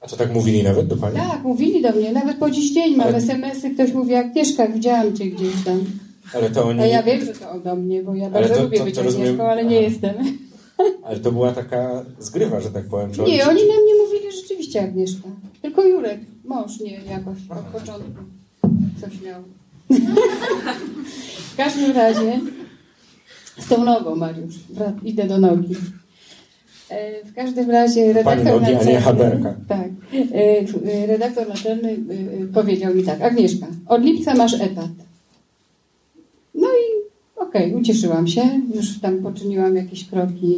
A co tak mówili nawet do pani? Tak, mówili do mnie, nawet po dziś dzień mam Ale- SMS-y, ktoś mówi, Agnieszka, widziałam cię gdzieś tam. Ale to oni. A ja wiem, że to ode mnie, bo ja bardzo to- lubię to- być to rozumiem- Agnieszką, ale nie Aha. jestem. Ale to była taka zgrywa, że tak powiem. Czy Nie, oni na mnie mówili rzeczywiście Agnieszka. Tylko Jurek, mąż nie jakoś od początku coś miał. w każdym razie z tą nogą, Mariusz. Idę do nogi. E, W każdym razie redaktor nogi, a nie naczelny, tak, e, redaktor naczelny e, powiedział mi tak, Agnieszka, od lipca masz etat. Okej, ucieszyłam się, już tam poczyniłam jakieś kroki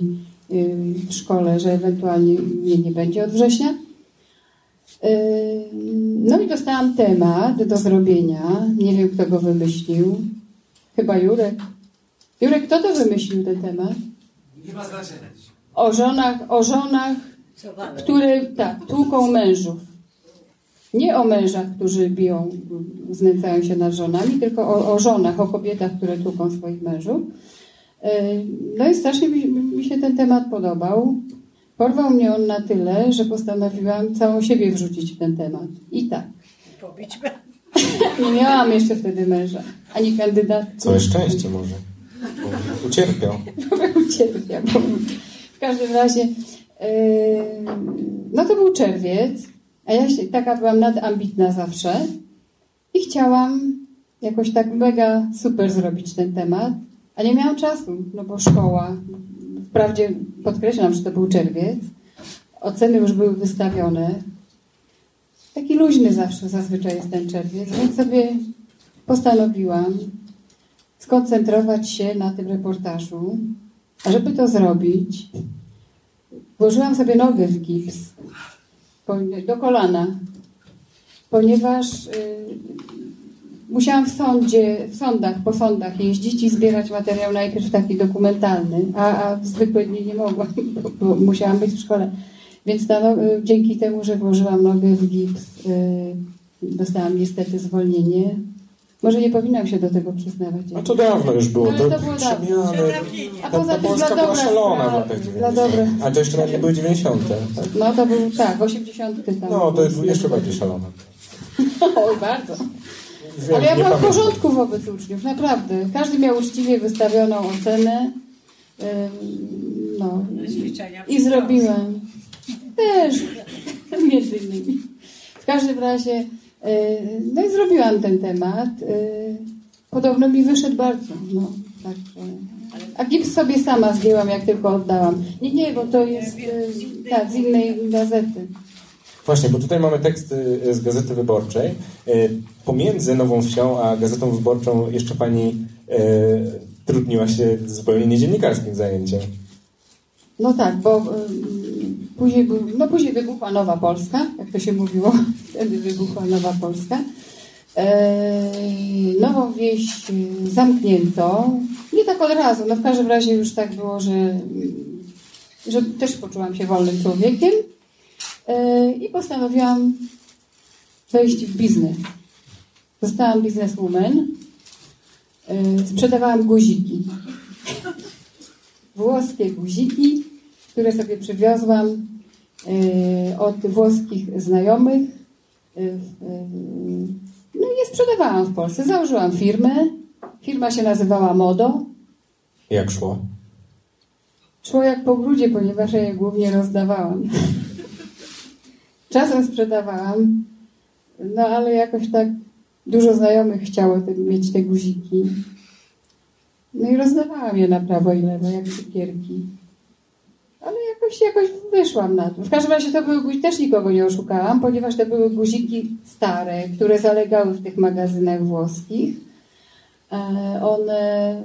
y, w szkole, że ewentualnie mnie nie będzie od września. Y, No i dostałam temat do zrobienia. Nie wiem, kto go wymyślił. Chyba Jurek. Jurek, kto to wymyślił ten temat? Nie ma znaczenia. O żonach, o żonach, które tak, tłuką mężów. Nie o mężach, którzy biją, znęcają się nad żonami, tylko o, o żonach, o kobietach, które tłuką swoich mężów. Yy, No i strasznie mi, mi się ten temat podobał. Porwał mnie on na tyle, że postanowiłam całą siebie wrzucić w ten temat. I tak. Pobić Nie miałam jeszcze wtedy męża, ani kandydata. Całe szczęście może. Ucierpiał. ucierpiał. W każdym razie, yy, no to był czerwiec, a ja się, taka byłam nadambitna zawsze i chciałam jakoś tak mega super zrobić ten temat, a nie miałam czasu, no bo szkoła, wprawdzie podkreślam, że to był czerwiec, oceny już były wystawione. Taki luźny zawsze zazwyczaj jest ten czerwiec, więc sobie postanowiłam skoncentrować się na tym reportażu. A żeby to zrobić, włożyłam sobie nogę w gips do kolana, ponieważ y, musiałam w sądzie, w sądach, po sądach jeździć i zbierać materiał najpierw taki dokumentalny, a, a zwykle nie, nie mogłam, bo, musiałam być w szkole. Więc no, y, dzięki temu, że włożyłam nogę w gips, y, dostałam niestety zwolnienie. Może nie powinnam się do tego przyznawać. No to dawno już było. Ale To to było dawno. A Ta, poza tym Polska była szalona w latach dla 90. dobra. A to jeszcze nawet nie były 90. Tak? No to był, tak, 80 tam. No, to jest jeszcze bardziej szalone. Oj, bardzo. Wiem, Ale ja byłam w porządku wobec uczniów, naprawdę. Każdy miał uczciwie wystawioną ocenę. Ym, No. I zrobiłem. Też, między innymi. W każdym razie, no i zrobiłam ten temat. y, Podobno mi wyszedł bardzo. No, tak, a gips sobie sama zdjęłam, jak tylko oddałam. Nie, nie, bo to jest y, tak, z innej gazety. Właśnie, bo tutaj mamy teksty z Gazety Wyborczej. Pomiędzy Nową Wsią a Gazetą Wyborczą jeszcze pani trudniła się zupełnie niedziennikarskim zajęciem. No tak, bo później, no później wybuchła Nowa Polska, jak to się mówiło, wtedy wybuchła Nowa Polska. Eee, nową wieś y, zamknięto. Nie tak od razu, no w każdym razie już tak było, że, że też poczułam się wolnym człowiekiem eee, i postanowiłam wejść w biznes. Zostałam bizneswoman. Sprzedawałam guziki włoskie guziki, które sobie przywiozłam e, od włoskich znajomych. E, e, No i je sprzedawałam w Polsce. Założyłam firmę. Firma się nazywała Modo. Jak szło? Szło jak po grudzie, ponieważ ja je głównie rozdawałam. Czasem sprzedawałam, no ale jakoś tak dużo znajomych chciało te, mieć te guziki. No i rozdawałam je na prawo i lewo, jak cukierki. Ale jakoś, jakoś wyszłam na to. W każdym razie to były guziki, też nikogo nie oszukałam, ponieważ to były guziki stare, które zalegały w tych magazynach włoskich. E, One,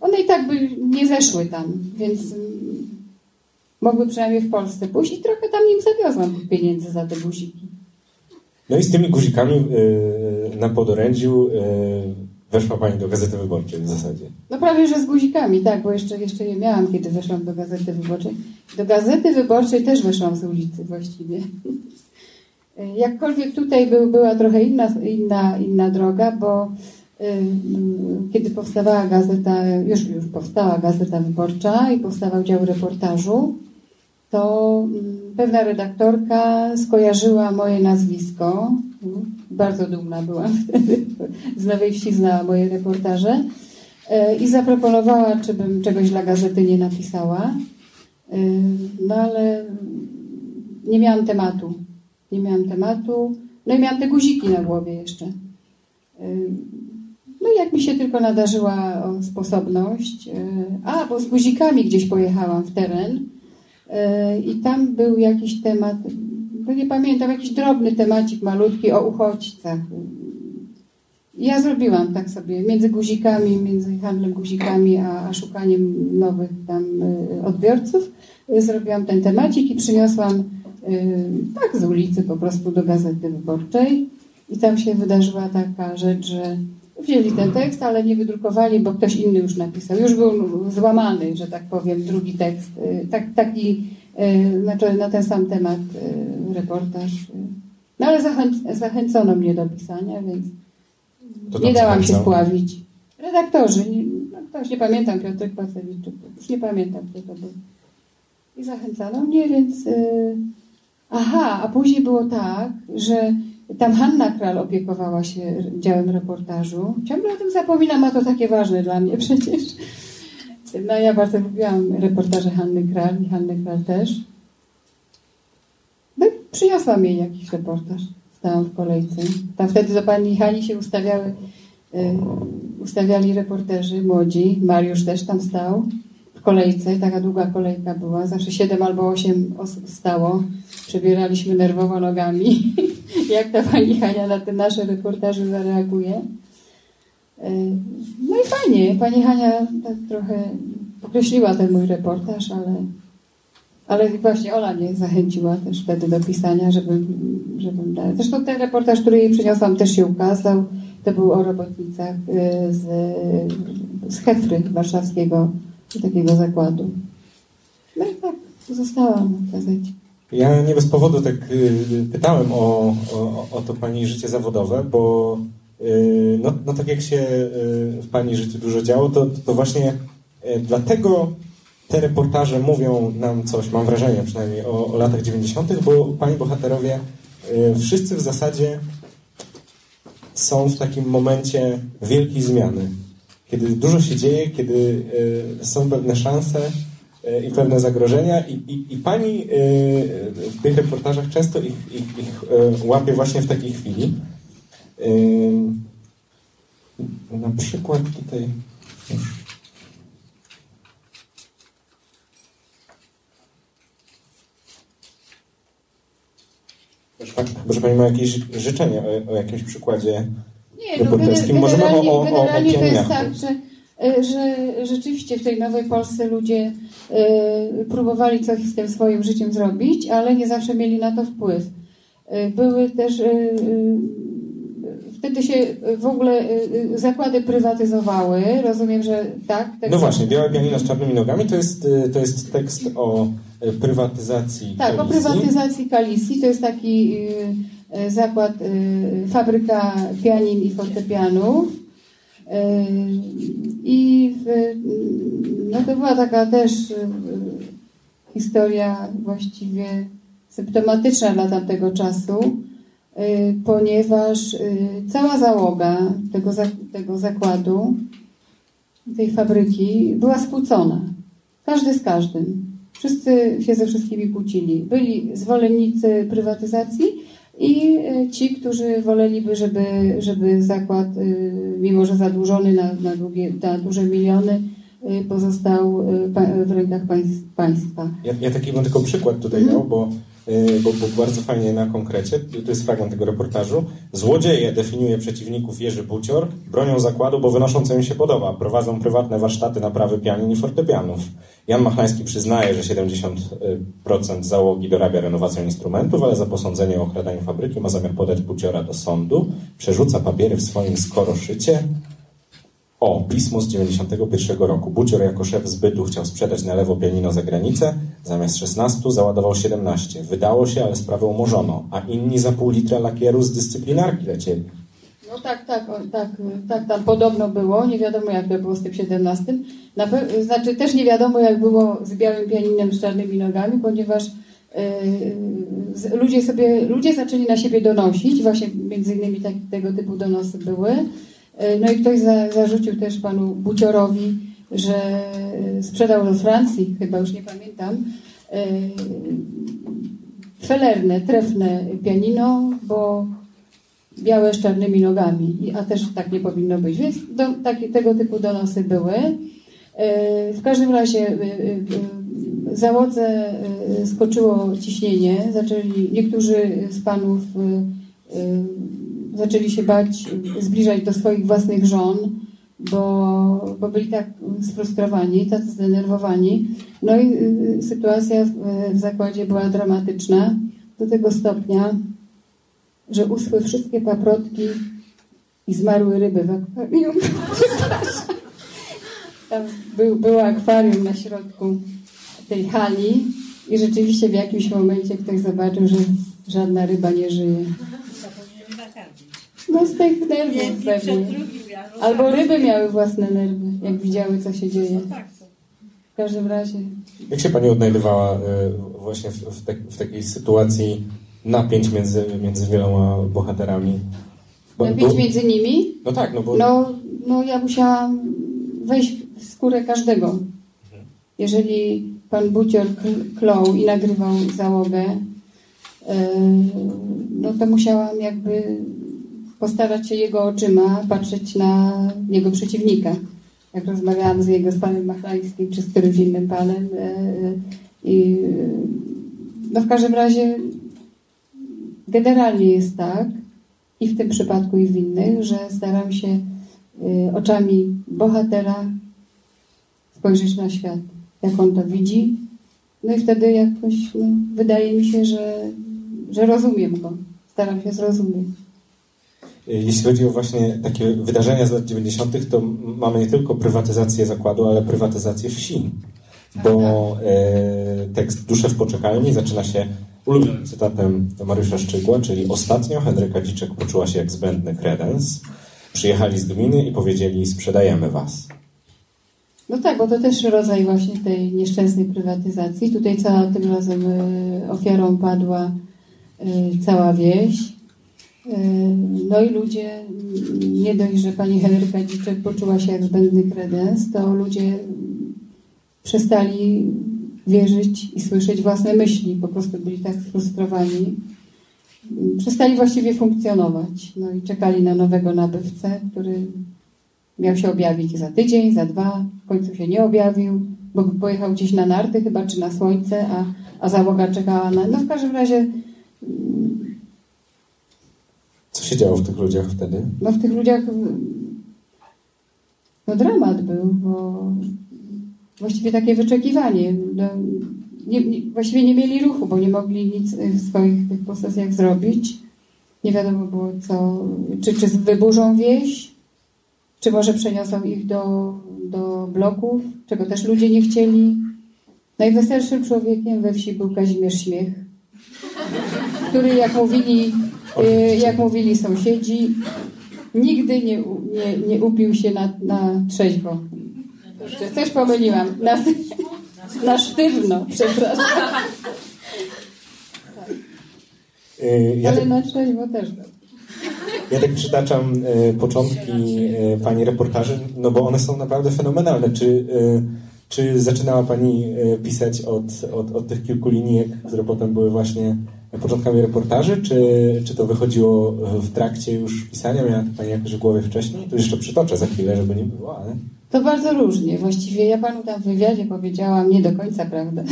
one i tak by nie zeszły tam, więc mm, mogły przynajmniej w Polsce pójść i trochę tam im zawiozłam pieniędzy za te guziki. No i z tymi guzikami e, na podorędziu e, weszła pani do Gazety Wyborczej w zasadzie. No prawie, że z guzikami, tak, bo jeszcze, jeszcze je miałam, kiedy weszłam do Gazety Wyborczej. Do Gazety Wyborczej też weszłam z ulicy właściwie. Jakkolwiek tutaj był, była trochę inna, inna, inna droga, bo ym, kiedy powstawała gazeta, już, już powstała Gazeta Wyborcza i powstawał dział reportażu, to ym, pewna redaktorka skojarzyła moje nazwisko. Bardzo dumna byłam wtedy. Z Nowej Wsi znała moje reportaże. E, I zaproponowała, czy bym czegoś dla gazety nie napisała. E, No ale nie miałam tematu. Nie miałam tematu. No i miałam te guziki na głowie jeszcze. E, No jak mi się tylko nadarzyła sposobność. A, bo z guzikami gdzieś pojechałam w teren i tam był jakiś temat, no nie pamiętam, jakiś drobny temacik malutki o uchodźcach. Ja zrobiłam tak sobie, między guzikami, między handlem guzikami, a, a szukaniem nowych tam y, odbiorców, y, zrobiłam ten temacik i przyniosłam tak z ulicy po prostu do Gazety Wyborczej i tam się wydarzyła taka rzecz, że wzięli ten tekst, ale nie wydrukowali, bo ktoś inny już napisał. Już był złamany, że tak powiem, drugi tekst. Y, Tak, taki, y, znaczy na ten sam temat y, reportaż. No ale zachęc- zachęcono mnie do pisania, więc nie dałam się spławić. Redaktorzy, nie, no ktoś nie pamiętam, Piotrek Pacewicz, już nie pamiętam kto to był. I zachęcano mnie, więc... aha, a później było tak, że tam Hanna Kral opiekowała się działem reportażu. Ciągle o tym zapominam, a to takie ważne dla mnie przecież. No ja bardzo lubiłam reportaże Hanny Kral i Hanny Kral też. No i przyniosłam jej jakiś reportaż. Stałam w kolejce. Tam wtedy do pani Hani się ustawiały, y, ustawiali reporterzy młodzi. Mariusz też tam stał w kolejce. Taka długa kolejka była. Zawsze siedem albo osiem osób stało. Przebieraliśmy nerwowo nogami. Jak ta pani Hania na te nasze reportaże zareaguje. Y, No i fajnie. Pani Hania tak trochę określiła ten mój reportaż, ale ale właśnie Ola mnie zachęciła też wtedy do pisania, żebym, żebym dała. Zresztą ten reportaż, który jej przyniosłam, też się ukazał. To był o robotnicach y, z, z Hefry warszawskiego, takiego zakładu. No i tak, zostałam w gazecie. Ja nie bez powodu tak y, pytałem o, o, o to Pani życie zawodowe, bo y, no, no tak jak się y, w Pani życiu dużo działo, to, to właśnie dlatego te reportaże mówią nam coś, mam wrażenie przynajmniej, o, o latach 90., bo Pani bohaterowie wszyscy w zasadzie są w takim momencie wielkiej zmiany. Kiedy dużo się dzieje, kiedy są pewne szanse, i pewne zagrożenia i, i, i pani y, w tych reportażach często ich, ich, ich y, łapie właśnie w takiej chwili. Y, Na przykład tutaj... Może, pan- może Pani ma jakieś życzenie o, o jakimś przykładzie Nie, no reporterskim? gener- Możemy o, generalnie, o, o, o to jest tak, że, że rzeczywiście w tej nowej Polsce ludzie próbowali coś z tym swoim życiem zrobić, ale nie zawsze mieli na to wpływ. Y, Były też y, wtedy się w ogóle zakłady prywatyzowały. Rozumiem, że tak. tak No właśnie, Białe pianino z czarnymi nogami to jest, to jest tekst o prywatyzacji Tak, o telewizji. prywatyzacji Kalisji. To jest taki zakład, fabryka pianin i fortepianów. Y, I w, y, no to była taka też y, y, historia właściwie symptomatyczna dla tamtego czasu, ponieważ cała załoga tego, tego zakładu, tej fabryki była skłócona. Każdy z każdym. Wszyscy się ze wszystkimi kłócili. Byli zwolennicy prywatyzacji i y, ci, którzy woleliby, żeby, żeby zakład, y, mimo że zadłużony na, na, długie, na duże miliony, y, pozostał w rękach państw- państwa. Ja, ja taki bym tylko przykład tutaj dał, bo, bo, bo bardzo fajnie na konkrecie, to jest fragment tego reportażu. Złodzieje definiuje przeciwników Jerzy Bucior, bronią zakładu, bo wynoszą co im się podoba. Prowadzą prywatne warsztaty naprawy pianin i fortepianów. Jan Machlański przyznaje, że 70% załogi dorabia renowacją instrumentów, ale za posądzenie o okradaniu fabryki ma zamiar podać Buciora do sądu. Przerzuca papiery w swoim skoroszycie. O, pismo z 91 roku. Bucior jako szef zbytu chciał sprzedać na lewo pianino za granicę. Zamiast 16 załadował 17. Wydało się, ale sprawę umorzono. A inni za pół litra lakieru z dyscyplinarki lecieli. No tak, tak, tak, tak, tam podobno było. Nie wiadomo, jak to było z tym 17. Na pe- znaczy, też nie wiadomo, jak było z białym pianinem z czarnymi nogami, ponieważ yy, ludzie sobie, ludzie zaczęli na siebie donosić, właśnie między innymi tak, tego typu donosy były. Yy, no i ktoś za, zarzucił też panu Buciorowi, że yy, sprzedał do Francji, chyba już nie pamiętam, yy, felerne, trefne pianino, bo białe z czarnymi nogami, a też tak nie powinno być. Więc do, tego typu donosy były. E, W każdym razie e, e, załodze e, skoczyło ciśnienie. Zaczęli niektórzy z panów e, e, zaczęli się bać zbliżać do swoich własnych żon, bo, bo byli tak sfrustrowani, tak zdenerwowani. No i y, sytuacja w, w zakładzie była dramatyczna do tego stopnia, że uschły wszystkie paprotki i zmarły ryby w akwarium. Tam był, było akwarium na środku tej hali i rzeczywiście w jakimś momencie ktoś zobaczył, że żadna ryba nie żyje. No z tych nerwów pewnie. no Albo tak. ryby miały własne nerwy, jak widziały, co się dzieje. Tak, to W każdym razie Jak się Pani odnajdywała e, właśnie w, w, tak, w takiej sytuacji napięć między, między wieloma bohaterami? Bo- napięć bo- między nimi, No tak, no bo... no, no ja musiałam wejść w skórę każdego. Jeżeli pan Bucior kl- klął i nagrywał załogę, yy, no to musiałam jakby postarać się jego oczyma patrzeć na jego przeciwnika. Jak rozmawiałam z jego z panem Machlańskim czy z którymś innym panem. yy, I yy, no w każdym razie generalnie jest tak, i w tym przypadku, i w innych, że staram się y, oczami bohatera spojrzeć na świat, jak on to widzi. No i wtedy jakoś no, wydaje mi się, że, że rozumiem go. Staram się zrozumieć. Jeśli chodzi o właśnie takie wydarzenia z lat 90., to mamy nie tylko prywatyzację zakładu, ale prywatyzację wsi. Bo e, tekst Dusze w poczekalni zaczyna się ulubionym cytatem Mariusza Szczygła, czyli ostatnio Henryka Dziczek poczuła się jak zbędny kredens. Przyjechali z gminy i powiedzieli sprzedajemy was. No tak, bo to też rodzaj właśnie tej nieszczęsnej prywatyzacji. Tutaj cała tym razem y, ofiarą padła y, cała wieś. Y, No i ludzie, y, nie dość, że pani Henryka Dziczek poczuła się jak zbędny kredens, to ludzie przestali wierzyć i słyszeć własne myśli. Po prostu byli tak sfrustrowani. Przestali właściwie funkcjonować. No i czekali na nowego nabywcę, który Miał się objawić za tydzień, za dwa, w końcu się nie objawił, bo pojechał gdzieś na narty chyba, czy na słońce, a, a załoga czekała na... No w każdym razie, Co się działo w tych ludziach wtedy? no w tych ludziach no dramat był, bo właściwie takie wyczekiwanie. No, nie, nie, właściwie nie mieli ruchu, bo nie mogli nic w swoich tych posesjach zrobić. Nie wiadomo było co, czy, czy wyburzą wieś, czy może przeniosą ich do, do bloków, czego też ludzie nie chcieli. Najweselszym człowiekiem we wsi był Kazimierz Śmiech, który jak mówili, jak mówili sąsiedzi, nigdy nie, nie, nie upił się na, na trzeźwo. Coś pomyliłam. Na, na sztywno, przepraszam. E, Ja, Ale tak, na trzeźwo też. ja tak przytaczam e, początki e, Pani reportaży, no bo one są naprawdę fenomenalne. Czy, e, czy zaczynała Pani pisać od, od, od tych kilku linijek, które potem były właśnie początkami reportaży, czy, czy to wychodziło w trakcie już pisania? Miała to Pani jakoś w głowie wcześniej? Tu jeszcze przytoczę za chwilę, żeby nie było, ale... To bardzo różnie. Właściwie ja panu tam w wywiadzie powiedziałam nie do końca prawdę.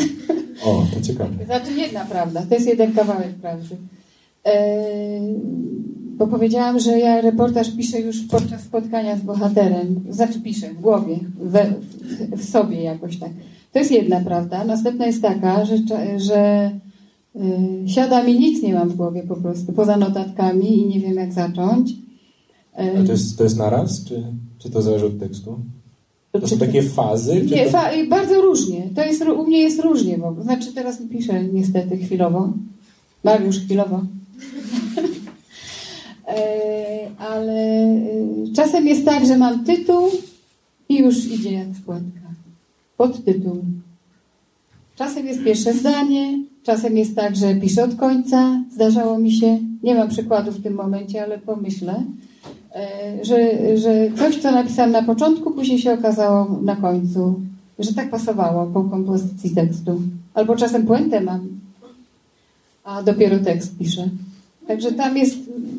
O, to ciekawe. Znaczy jedna prawda, to jest jeden kawałek prawdy. Eee, bo powiedziałam, że ja reportaż piszę już podczas spotkania z bohaterem. Znaczy piszę w głowie, we, w, w sobie jakoś tak. To jest jedna prawda. Następna jest taka, że, że y, siada mi nic nie mam w głowie po prostu, poza notatkami i nie wiem jak zacząć. A to jest, to jest naraz, czy, czy to zależy od tekstu? To są takie fazy? Nie, to... fa- bardzo różnie. To jest, u mnie jest różnie, bo znaczy teraz piszę niestety chwilowo. Mariusz chwilowo. Ale czasem jest tak, że mam tytuł i już idzie jak wkładka. Podtytuł. Czasem jest pierwsze zdanie, czasem jest tak, że piszę od końca. Zdarzało mi się, nie mam przykładu w tym momencie, ale pomyślę, e, że, że coś, co napisałam na początku, później się okazało na końcu, że tak pasowało po kompozycji tekstu. Albo czasem puentę mam, a dopiero tekst piszę. Także tam jest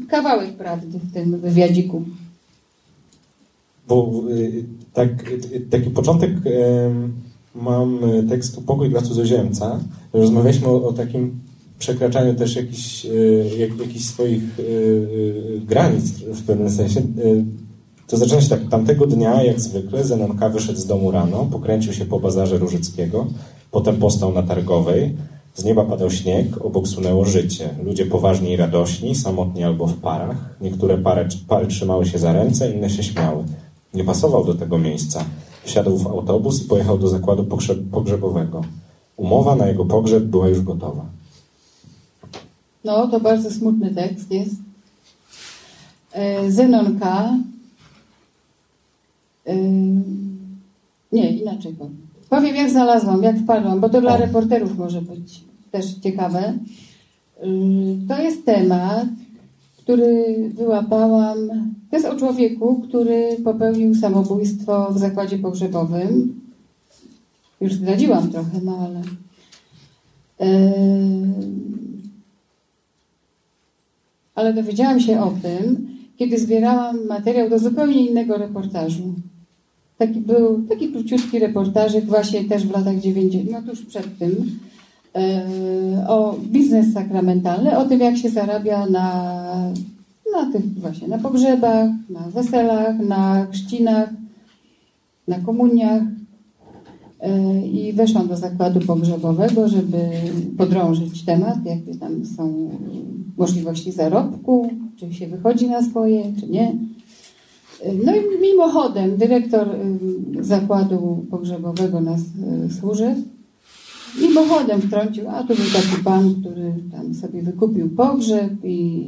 kawałek prawdy w tym wywiadziku. Bo y, tak, y, taki początek mam y, tekstu Pokój dla cudzoziemca. Rozmawialiśmy o, o takim przekraczaniu też jakichś, y, jak, jakichś swoich y, granic w pewnym sensie. To zaczyna się tak. Tamtego dnia, jak zwykle, Zenonka wyszedł z domu rano, pokręcił się po bazarze Różyckiego, potem postał na Targowej. Z nieba padał śnieg, obok sunęło życie. Ludzie poważni i radośni, samotni albo w parach. Niektóre pary, pary trzymały się za ręce, inne się śmiały. Nie pasował do tego miejsca. Wsiadł w autobus i pojechał do zakładu pogrzeb pogrzebowego. Umowa na jego pogrzeb była już gotowa. No, to bardzo smutny tekst jest. E, Zenonka. e, Nie, inaczej powiem. Powiem, jak znalazłam, jak wpadłam, bo to dla reporterów może być też ciekawe. Y, To jest temat, który wyłapałam. To jest o człowieku, który popełnił samobójstwo w zakładzie pogrzebowym. Już zdradziłam trochę, no ale. Yy, ale dowiedziałam się o tym, kiedy zbierałam materiał do zupełnie innego reportażu. Taki był, taki króciutki reportażyk właśnie też w latach 90., no tuż przed tym, e, o biznes sakramentalny, o tym jak się zarabia na, na tych właśnie, na pogrzebach, na weselach, na chrzcinach, na komuniach. E, I weszłam do zakładu pogrzebowego, żeby podrążyć temat, jakie tam są możliwości zarobku, czy się wychodzi na swoje, czy nie. E, No i mimochodem dyrektor zakładu pogrzebowego nas służy. Mimochodem wtrącił, a tu był taki pan, który tam sobie wykupił pogrzeb i,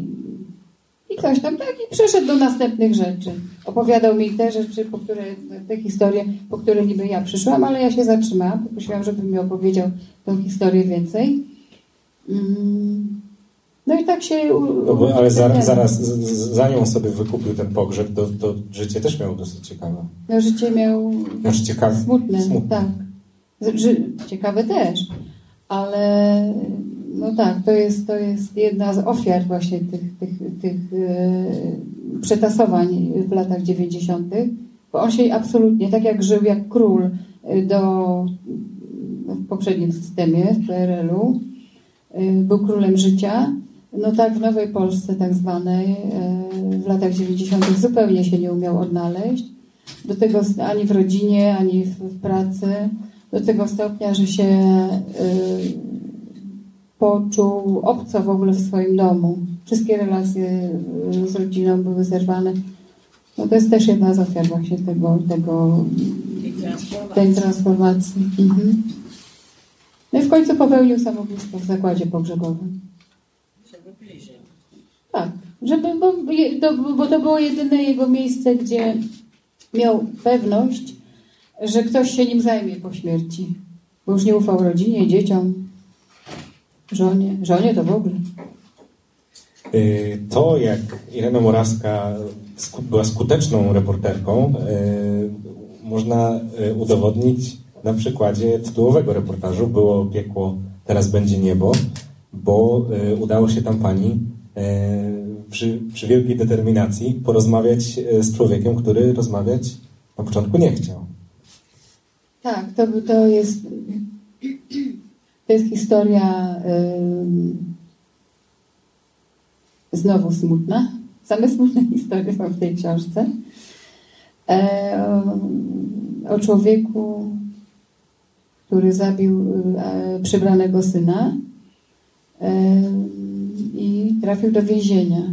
i ktoś tam tak i przeszedł do następnych rzeczy. Opowiadał mi te rzeczy, po które, te historie, po które niby ja przyszłam, ale ja się zatrzymałam, poprosiłam, żeby mi opowiedział tą historię więcej. Mm. No i tak się... No ale zaraz, z, z, zanim on sobie wykupił ten pogrzeb, to, to życie też miało dosyć ciekawe. No życie miał Znaczy ciekawe. smutne, Smutne. tak. Ciekawe też, ale no tak, to jest, to jest jedna z ofiar właśnie tych, tych, tych e, przetasowań w latach 90., bo on się absolutnie, tak jak żył jak król e, do, w poprzednim systemie, w PRL-u, e, był królem życia, no tak w Nowej Polsce tak zwanej w latach 90. zupełnie się nie umiał odnaleźć. Do tego ani w rodzinie, ani w pracy, do tego stopnia, że się y, poczuł obco w ogóle w swoim domu. Wszystkie relacje y, z rodziną były zerwane. No to jest też jedna z ofiar właśnie tego, tego Tej transformacji. tej transformacji. Mhm. No i w końcu popełnił samobójstwo w zakładzie pogrzebowym. Żeby bliżej. Tak, żeby, bo, bo to było jedyne jego miejsce, gdzie miał pewność, że ktoś się nim zajmie po śmierci. Bo już nie ufał rodzinie, dzieciom, żonie. Żonie to w ogóle. Y, To, jak Irena Morawska była skuteczną reporterką, y, można y, udowodnić na przykładzie tytułowego reportażu Było piekło, teraz będzie niebo, bo udało się tam pani przy, przy wielkiej determinacji porozmawiać z człowiekiem, który rozmawiać na początku nie chciał. Tak, to, to jest to jest historia ym, znowu smutna. Same smutne historie są w tej książce. E, o, o człowieku, który zabił e, przybranego syna e, i trafił do więzienia.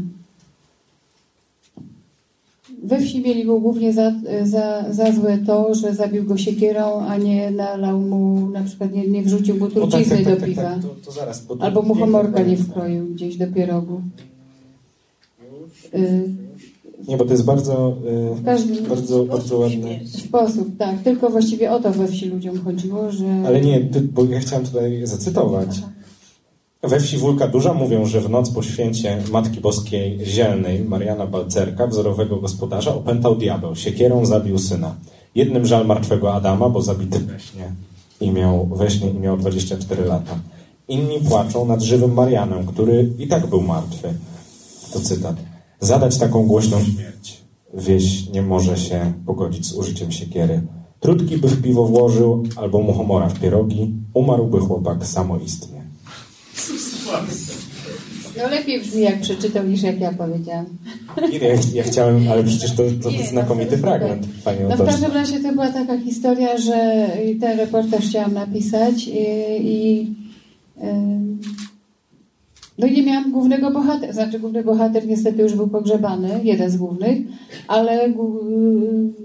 We wsi mieli go głównie za, za, za złe to, że zabił go siekierą, a nie nalał mu, na przykład nie, nie wrzucił mu No trucizny do piwa. to, to zaraz, Albo mu homorka nie wkroił gdzieś do pierogu. Y, Nie, bo to jest bardzo, y, W każdym bardzo, bardzo ładne. sposób, tak. Tylko właściwie o to we wsi ludziom chodziło, że... Ale nie, bo ja chciałem tutaj zacytować. We wsi Wólka Duża mówią, że w noc po święcie Matki Boskiej Zielnej Mariana Balcerka, wzorowego gospodarza, opętał diabeł. Siekierą zabił syna. Jednym żal martwego Adama, bo zabity we śnie i miał, we śnie i miał 24 lata. Inni płaczą nad żywym Marianem, który i tak był martwy. To cytat. Zadać taką głośną śmierć. Wieś nie może się pogodzić z użyciem siekiery. Trutki by w piwo włożył, albo muchomora w pierogi, umarłby chłopak samoistnie. No lepiej brzmi jak przeczytał niż jak ja powiedziałam. Ja, ja chciałem, ale przecież to, to Nie, no, znakomity fragment, Pani No w każdym razie to była taka historia, że ten reportaż chciałam napisać i, i no i nie miałam głównego bohatera, znaczy główny bohater niestety już był pogrzebany, jeden z głównych, ale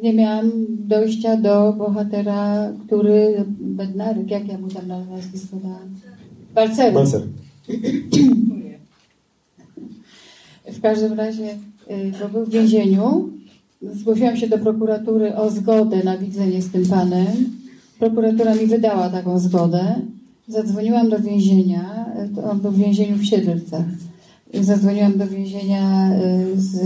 nie miałam dojścia do bohatera, który, Bednarek, jak ja mu tam na nazwisko dałam? Balceruk. Balcer. W każdym razie, y, bo był w więzieniu, zgłosiłam się do prokuratury o zgodę na widzenie z tym panem. Prokuratura mi wydała taką zgodę. Zadzwoniłam do więzienia, to on był w więzieniu w Siedlcach. Zadzwoniłam do więzienia, y, z,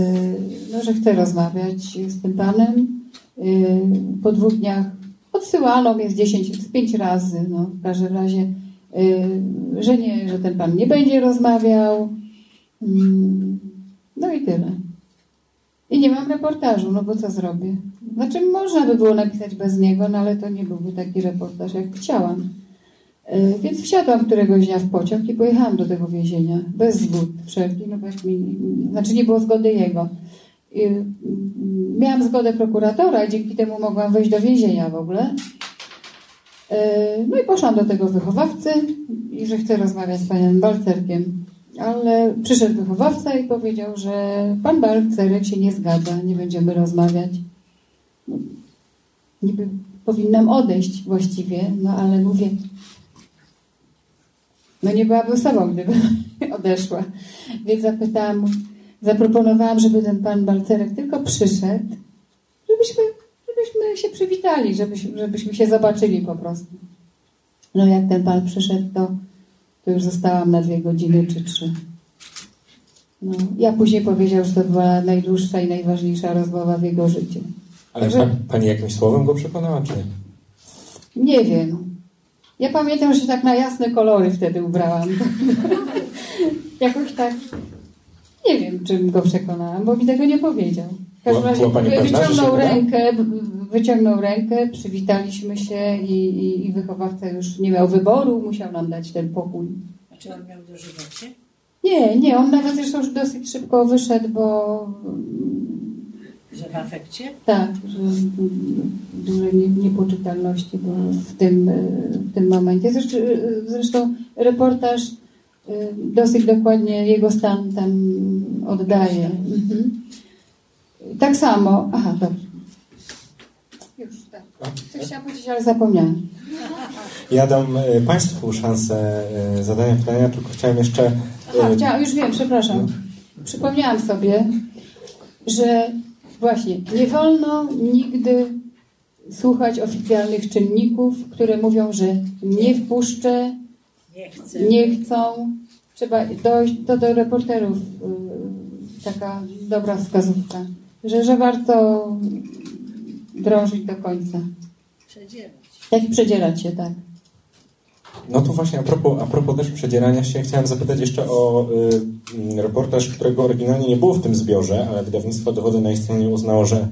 no, że chcę rozmawiać z tym panem. Y, Po dwóch dniach odsyłano mnie z 10, z 5 razy, no, w każdym razie, że nie, że ten pan nie będzie rozmawiał. Mm, No i tyle. I nie mam reportażu, no bo co zrobię? Znaczy, można by było napisać bez niego, no ale to nie byłby taki reportaż, jak chciałam. E, Więc wsiadłam któregoś dnia w pociąg i pojechałam do tego więzienia. Bez zgód wszelkich, no mi, znaczy nie było zgody jego. I, mm, Miałam zgodę prokuratora i dzięki temu mogłam wejść do więzienia w ogóle. E, No i poszłam do tego wychowawcy i że chcę rozmawiać z panem Balcerkiem. Ale przyszedł wychowawca i powiedział, że pan Balcerek się nie zgadza, nie będziemy rozmawiać. No, Niby powinnam odejść właściwie, no ale mówię, no nie byłabym sobą, gdybym odeszła. Więc zapytałam, zaproponowałam, żeby ten pan Balcerek tylko przyszedł, żebyśmy, żebyśmy się przywitali, żebyśmy, żebyśmy się zobaczyli po prostu. No jak ten pan przyszedł, to, to już zostałam na dwie godziny czy trzy. No, ja później powiedział, że to była najdłuższa i najważniejsza rozmowa w jego życiu. Ale Także- pa, Pani jakimś słowem go przekonała, czy nie? Nie wiem. Ja pamiętam, że się tak na jasne kolory wtedy ubrałam. Jakoś tak. Nie wiem, czym go przekonałam, bo mi tego nie powiedział. W każdym razie wyciągnął rękę, wyciągnął rękę, przywitaliśmy się i, i, i wychowawca już nie miał wyboru, musiał nam dać ten pokój. A czy on miał dożywocie? Nie, nie, on nawet zresztą już dosyć szybko wyszedł, bo Że w afekcie? Tak, że duże nie- niepoczytalności było w tym, e, w tym momencie. Zresztą, zresztą reportaż e, dosyć dokładnie jego stan tam oddaje. Mhm. Tak samo. Aha, dobrze. Już, tak. Coś chciałam powiedzieć, ale zapomniałam. Ja dam e, Państwu szansę e, zadania pytania, tylko chciałem jeszcze... Aha, e, chciałam, już wiem, przepraszam. Przypomniałam sobie, że właśnie nie wolno nigdy słuchać oficjalnych czynników, które mówią, że nie wpuszczę, Nie chcę. nie chcą. Trzeba dojść, to do reporterów y, taka dobra wskazówka, że, że warto drążyć do końca. Przedzierać. Jak przedzierać się, tak. No to właśnie a propos, a propos też przedzierania się, chciałem zapytać jeszcze o y, reportaż, którego oryginalnie nie było w tym zbiorze, ale wydawnictwo Dowody na istnienie uznało, że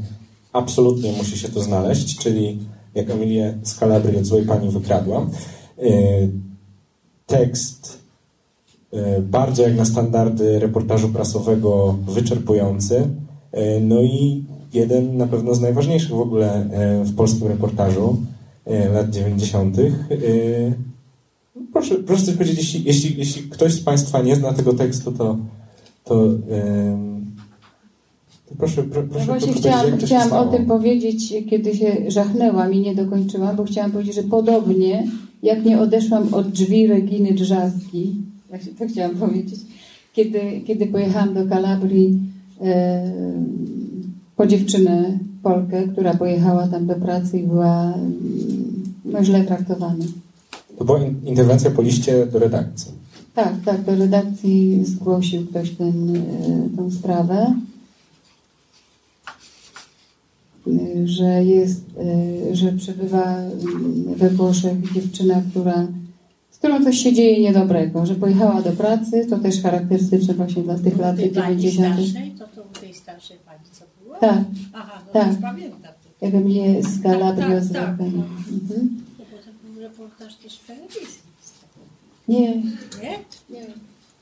absolutnie musi się to znaleźć, czyli jak Emilię z Kalabrii od złej pani wykradła. Y, tekst y, bardzo jak na standardy reportażu prasowego wyczerpujący, no i jeden na pewno z najważniejszych w ogóle y, w polskim reportażu y, lat 90. y, Proszę, proszę coś powiedzieć, jeśli, jeśli, jeśli ktoś z Państwa nie zna tego tekstu, to, to, proszę, pro, Ja proszę właśnie powiedzieć, chciałam, chciałam o tym powiedzieć, kiedy się żachnęłam i nie dokończyłam, bo chciałam powiedzieć, że podobnie jak nie odeszłam od drzwi Reginy Drzazgi, właśnie to chciałam powiedzieć, kiedy, kiedy pojechałam do Kalabrii e, po dziewczynę Polkę, która pojechała tam do pracy i była no, źle traktowana. To była in, interwencja po liście do redakcji. Tak, tak, do redakcji zgłosił ktoś ten, e, tą sprawę, e, że jest, że przebywa we Włoszech dziewczyna, która, z którą coś się dzieje niedobrego, że pojechała do pracy, to też charakterystyczne właśnie dla tych lat tej pani 90. starszej, to pani co było? Tak, Aha, no Tak. już pamiętam. To, jak mnie z Calabrio Tak, tak, tak, no. Mhm. to potem był reportaż też w telewizji. Nie, Nie? nie.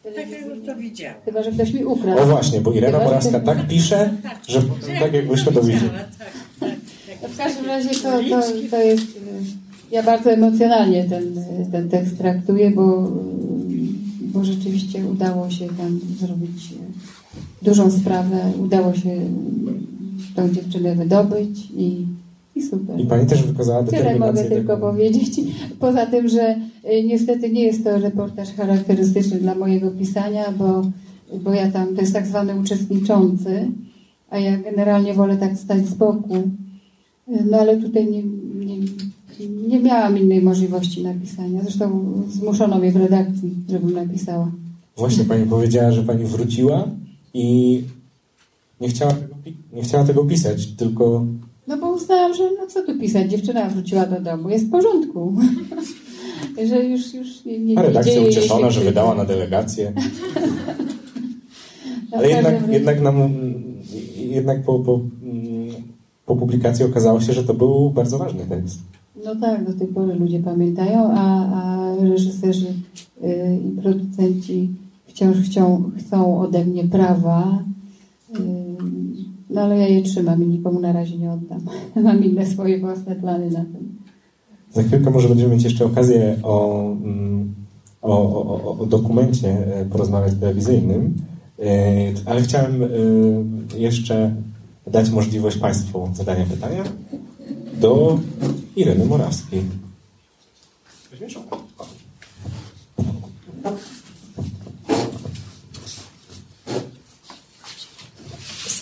Tak jak już to widziałam. Chyba, że ktoś mi ukradł. O właśnie, bo Irena ktoś- tak pisze, że tak jakbyśmy to widzieli. Tak, tak. No w każdym razie to, to, to jest. y, Ja bardzo emocjonalnie ten, ten tekst traktuję, bo, bo rzeczywiście udało się tam zrobić y, dużą sprawę, udało się tą dziewczynę wydobyć i, i super. I pani też wykazała Tyle determinację. mogę tylko taką- powiedzieć. Poza tym, że y, niestety nie jest to reportaż charakterystyczny dla mojego pisania, bo, bo ja tam, to jest tak zwany uczestniczący, a ja generalnie wolę tak stać z boku. No ale tutaj nie, nie, nie miałam innej możliwości napisania. Zresztą zmuszono mnie w redakcji, żebym napisała. Właśnie pani powiedziała, że pani wróciła i nie chciała tego, nie chciała tego pisać, tylko No bo uznałam, że no co tu pisać, dziewczyna wróciła do domu, jest w porządku. że już, już nie, nie, a nie redakcja się ucieszona, że wydała na delegację. No, Ale jednak, jednak, nam, jednak po, po, mm, po publikacji okazało się, że to był bardzo ważny tekst. No tak, do tej pory ludzie pamiętają, a, a reżyserzy y, i producenci wciąż chcą, chcą ode mnie prawa. No ale ja je trzymam i nikomu na razie nie oddam. Mam inne swoje własne plany na tym. Za chwilkę może będziemy mieć jeszcze okazję o, mm, o, o, o, o dokumencie e, porozmawiać telewizyjnym, E, ale chciałem e, jeszcze dać możliwość Państwu zadania pytania do Ireny Morawskiej. Weźmiesz?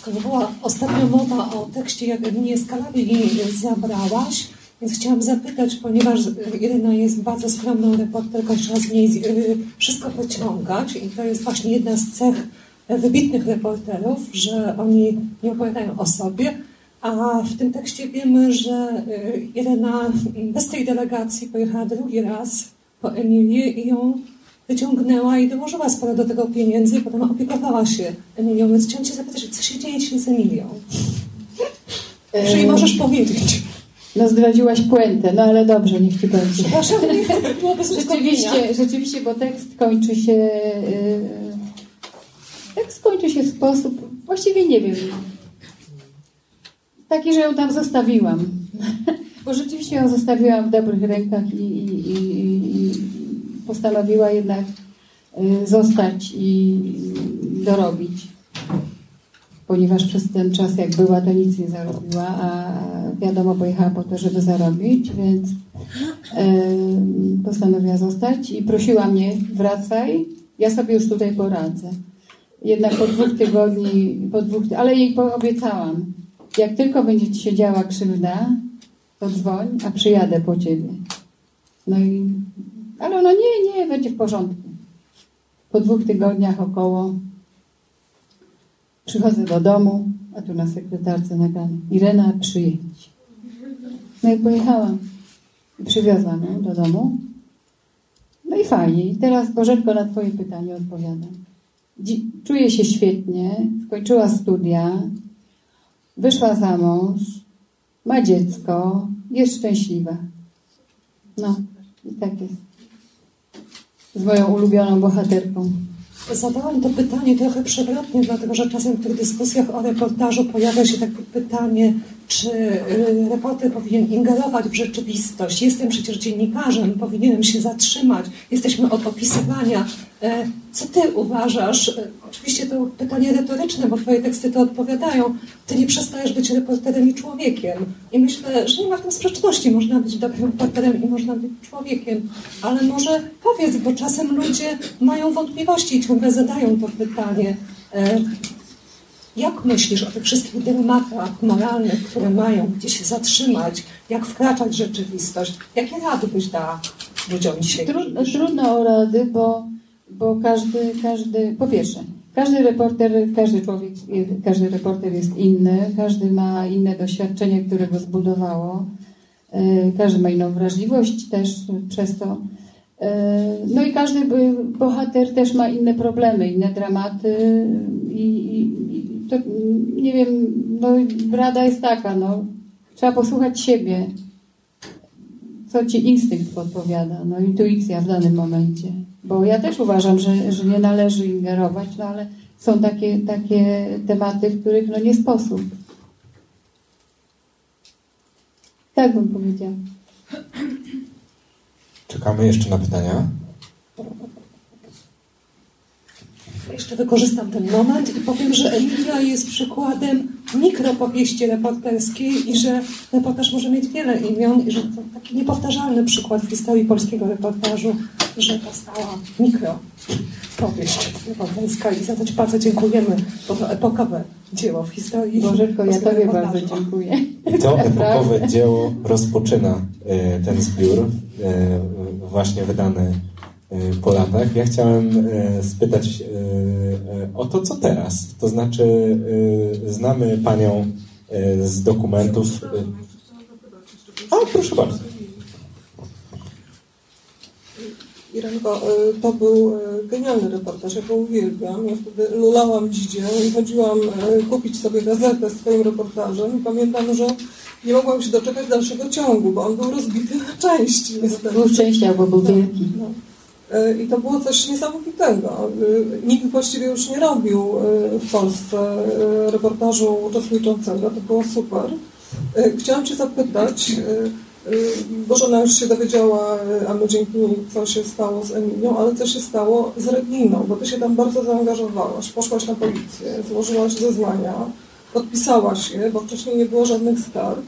Skoro była ostatnio mowa o tekście, jak mnie skalabili zabrałaś, więc chciałam zapytać, ponieważ Irena jest bardzo skromną reporterką, trzeba z niej y, wszystko pociągać. I to jest właśnie jedna z cech wybitnych reporterów, że oni nie opowiadają o sobie, a w tym tekście wiemy, że y, Irena bez tej delegacji pojechała drugi raz po Emilię i ją wyciągnęła i dołożyła sporo do tego pieniędzy i potem opiekowała się Emilią. Więc chciałam Cię zapytać, co się dzieje dzisiaj z Emilią? Jeżeli możesz powiedzieć. No zdradziłaś puentę, no ale dobrze, niech ci będzie. Przepraszam, nie byłoby zrozumienia. Rzeczywiście, rzeczywiście, bo tekst kończy się. Yy, tekst kończy się w sposób, właściwie nie wiem. Taki, że ją tam zostawiłam. bo rzeczywiście ją zostawiłam w dobrych rękach i, i, i postanowiła jednak yy, zostać i dorobić. Ponieważ przez ten czas, jak była, to nic nie zarobiła, a wiadomo, pojechała po to, żeby zarobić, więc e, postanowiła zostać i prosiła mnie, wracaj, ja sobie już tutaj poradzę. Jednak po dwóch tygodni, po dwóch, ale jej obiecałam, jak tylko będzie ci się działa krzywda, to dzwoń, a przyjadę po ciebie. No i, ale ona nie, nie, będzie w porządku. Po dwóch tygodniach około przychodzę do domu, a tu na sekretarce nagrane, Irena, przyjedź. No i pojechałam. I przywiozłam ją do domu. No i fajnie. I teraz Bożenko na Twoje pytanie odpowiadam. Czuję się świetnie, skończyła studia, wyszła za mąż, ma dziecko, jest szczęśliwa. No, i tak jest. Z moją ulubioną bohaterką. Zadałam to pytanie trochę przewrotnie, dlatego że czasem w tych dyskusjach o reportażu pojawia się takie pytanie, czy y, reporter powinien ingerować w rzeczywistość. Jestem przecież dziennikarzem, powinienem się zatrzymać. Jesteśmy od opisywania. E, Co ty uważasz? E, Oczywiście to pytanie retoryczne, bo twoje teksty to odpowiadają. Ty nie przestajesz być reporterem i człowiekiem. I myślę, że nie ma w tym sprzeczności. Można być dobrym reporterem i można być człowiekiem. Ale może powiedz, bo czasem ludzie mają wątpliwości i ciągle zadają to pytanie. Jak myślisz o tych wszystkich dylematach moralnych, które mają, gdzie się zatrzymać, jak wkraczać w rzeczywistość? Jakie rady byś dała ludziom dzisiaj? Trudno, trudno o rady, bo, bo każdy, każdy, po pierwsze, każdy reporter, każdy człowiek, każdy reporter jest inny, każdy ma inne doświadczenie, które go zbudowało, e, każdy ma inną wrażliwość też przez to. E, No i każdy bohater też ma inne problemy, inne dramaty i, i to, nie wiem, no rada jest taka, no, trzeba posłuchać siebie, co ci instynkt podpowiada, no intuicja w danym momencie. Bo ja też uważam, że, że nie należy ingerować, no ale są takie, takie tematy, w których no nie sposób. Tak bym powiedziała. Czekamy jeszcze na pytania. Jeszcze wykorzystam ten moment i powiem, że Emilia jest przykładem mikropowieści reporterskiej i że reportaż może mieć wiele imion i że to taki niepowtarzalny przykład w historii polskiego reportażu, że powstała mikropowieść reporterska. I za to Ci bardzo dziękujemy, bo to epokowe dzieło w historii Bożetko, ja Tobie bardzo dziękuję. I to epokowe dzieło rozpoczyna e, ten zbiór, e, właśnie wydany po latach. Ja chciałem e, spytać e, o to, co teraz. To znaczy, znamy Panią z dokumentów. O, proszę bardzo. Irenko, y, to był y, genialny reportaż, ja go uwielbiam. Ja wtedy lulałam dzidzie i chodziłam y, kupić sobie gazetę z twoim reportażem i pamiętam, że nie mogłam się doczekać dalszego ciągu, bo on był rozbity na części niestety. Był szczęścia, bo był wielki. No. I to było coś niesamowitego. Nikt właściwie już nie robił y, w Polsce y, reportażu uczestniczącego. To było super. Y, Chciałam Cię zapytać, Bożena już się dowiedziała, a my dzięki niej, co się stało z Emilią, ale co się stało z Reginą, bo Ty się tam bardzo zaangażowałaś. Poszłaś na policję, złożyłaś zeznania, podpisałaś je, bo wcześniej nie było żadnych skarg.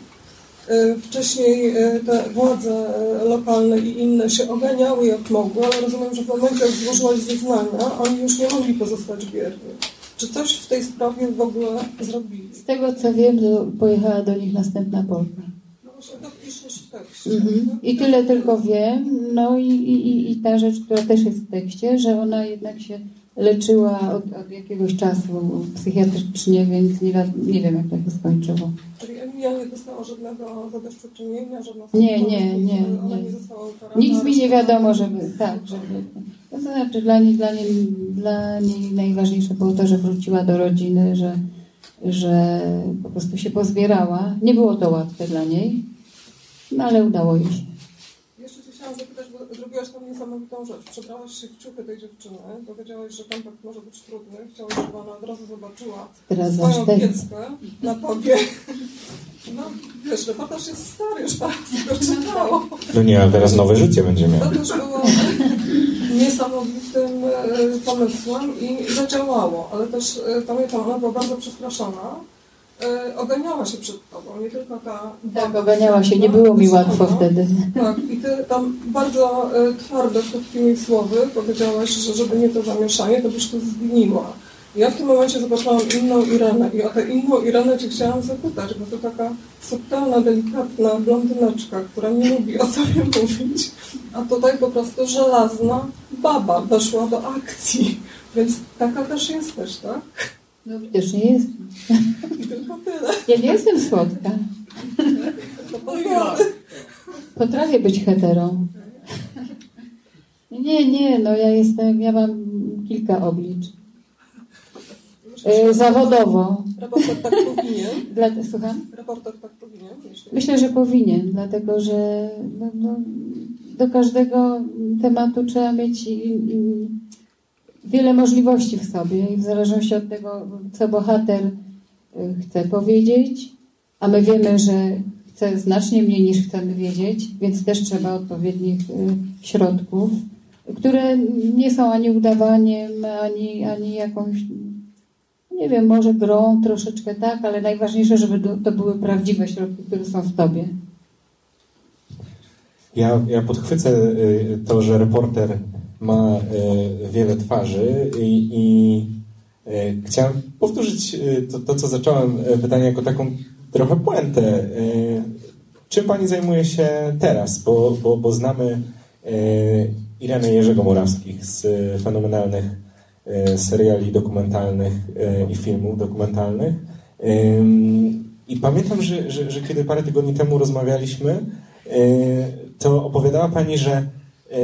Y, Wcześniej y, te władze y, lokalne i inne się oganiały jak mogły, ale rozumiem, że w momencie jak złożyłaś zeznania, oni już nie mogli pozostać bierni. Czy coś w tej sprawie w ogóle zrobili? Z tego co wiem, to pojechała do nich następna Polka. No właśnie to piszesz w tekście. Mhm. I tyle tylko wiem. No i, i- i ta rzecz, która też jest w tekście, że ona jednak się leczyła od, od jakiegoś czasu psychiatrycznie, więc nie, nie wiem, jak to się skończyło. Czyli Emilia nie dostała żadnego zadośćuczynienia, żadna Nie, nie, nie, Ona nie. nie została ukarana. Nic mi nie wiadomo, żeby tak, żeby. To znaczy dla niej, dla niej, dla niej najważniejsze było to, że wróciła do rodziny, że, że po prostu się pozbierała. Nie było to łatwe dla niej, no ale udało jej się. Jeszcze Cię chciałam zapytać, bo zrobiłaś tam niesamowitą rzecz. Przebrałaś się w ciuchy tej dziewczyny, powiedziałaś, że kontakt może być trudny. Chciałaś, żeby ona od razu zobaczyła swoją tekst. pieskę na tobie. No, wiesz, reportaż jest stary, już parę go czytało. No nie, ale teraz nowe życie będzie miał. To też było niesamowitym e, pomysłem i zadziałało, ale też e, pamiętam, ona była bardzo przestraszona. E, Oganiała się przed tobą, nie tylko ta... Tak, oganiała się, nie było mi łatwo wtedy. Tak, i ty tam bardzo e, twardo, krótkimi słowy powiedziałaś, że żeby nie to zamieszanie, to byś to zgniła. Ja w tym momencie zobaczyłam inną Irenę i o tę inną Irenę Cię chciałam zapytać, bo to taka subtelna, delikatna blondyneczka, która nie lubi o sobie mówić, a tutaj po prostu żelazna baba weszła do akcji. Więc taka też jesteś, tak? No przecież nie jest. Tylko tyle. Ja nie jestem słodka. To pozory. Potrafię być hetero. Nie, nie, no ja jestem, ja mam kilka oblicz. E, zawodowo. Reporter tak powinien. Dla, słucham? Reporter tak powinien. Myślę, że powinien, dlatego że no, no, do każdego tematu trzeba mieć i, i wiele możliwości w sobie i w zależności od tego, co bohater y, chce powiedzieć, a my wiemy, że chce znacznie mniej niż chcemy wiedzieć, więc też trzeba odpowiednich y, środków, które nie są ani udawaniem, ani, ani jakąś nie wiem, może grą troszeczkę tak, ale najważniejsze, żeby to, były prawdziwe środki, które są w tobie. Ja, ja podchwycę y, to, że reporter ma y, wiele twarzy i, i y, chciałem powtórzyć y, to, to, co zacząłem pytanie jako taką trochę puentę. Czym pani zajmuje się teraz? Bo, bo, bo znamy Irenę Jerzego Morawskich z fenomenalnych seriali dokumentalnych i filmów dokumentalnych. I pamiętam, że, że, że kiedy parę tygodni temu rozmawialiśmy, to opowiadała Pani, że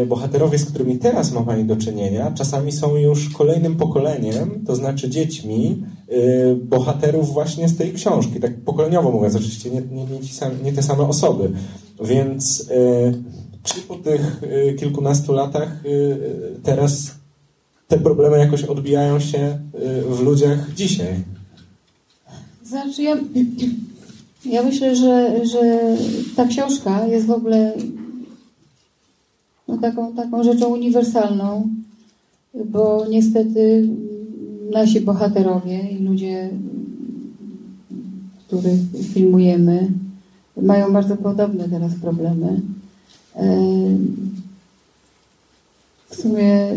bohaterowie, z którymi teraz ma Pani do czynienia, czasami są już kolejnym pokoleniem, to znaczy dziećmi y, bohaterów właśnie z tej książki. Tak pokoleniowo mówiąc, oczywiście nie, nie, nie, nie te same osoby. Więc e, czy po tych e, kilkunastu latach e, teraz te problemy jakoś odbijają się e, w ludziach dzisiaj? Znaczy ja, ja myślę, że, że ta książka jest w ogóle no, taką, taką rzeczą uniwersalną, bo niestety nasi bohaterowie i ludzie, których filmujemy, mają bardzo podobne teraz problemy. E, W sumie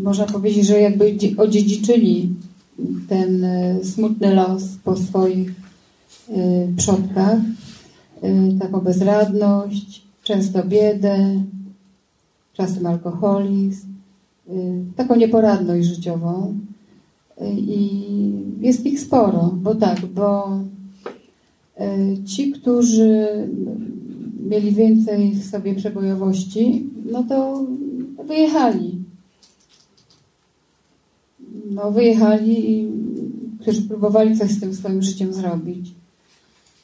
można powiedzieć, że jakby dzie- odziedziczyli ten e, smutny los po swoich e, przodkach, taką bezradność, często biedę, czasem alkoholizm, e, taką nieporadność życiową. E, I jest ich sporo, bo tak, bo e, ci, którzy mieli więcej w sobie przebojowości, no to wyjechali. No, wyjechali i którzy próbowali coś z tym swoim życiem zrobić.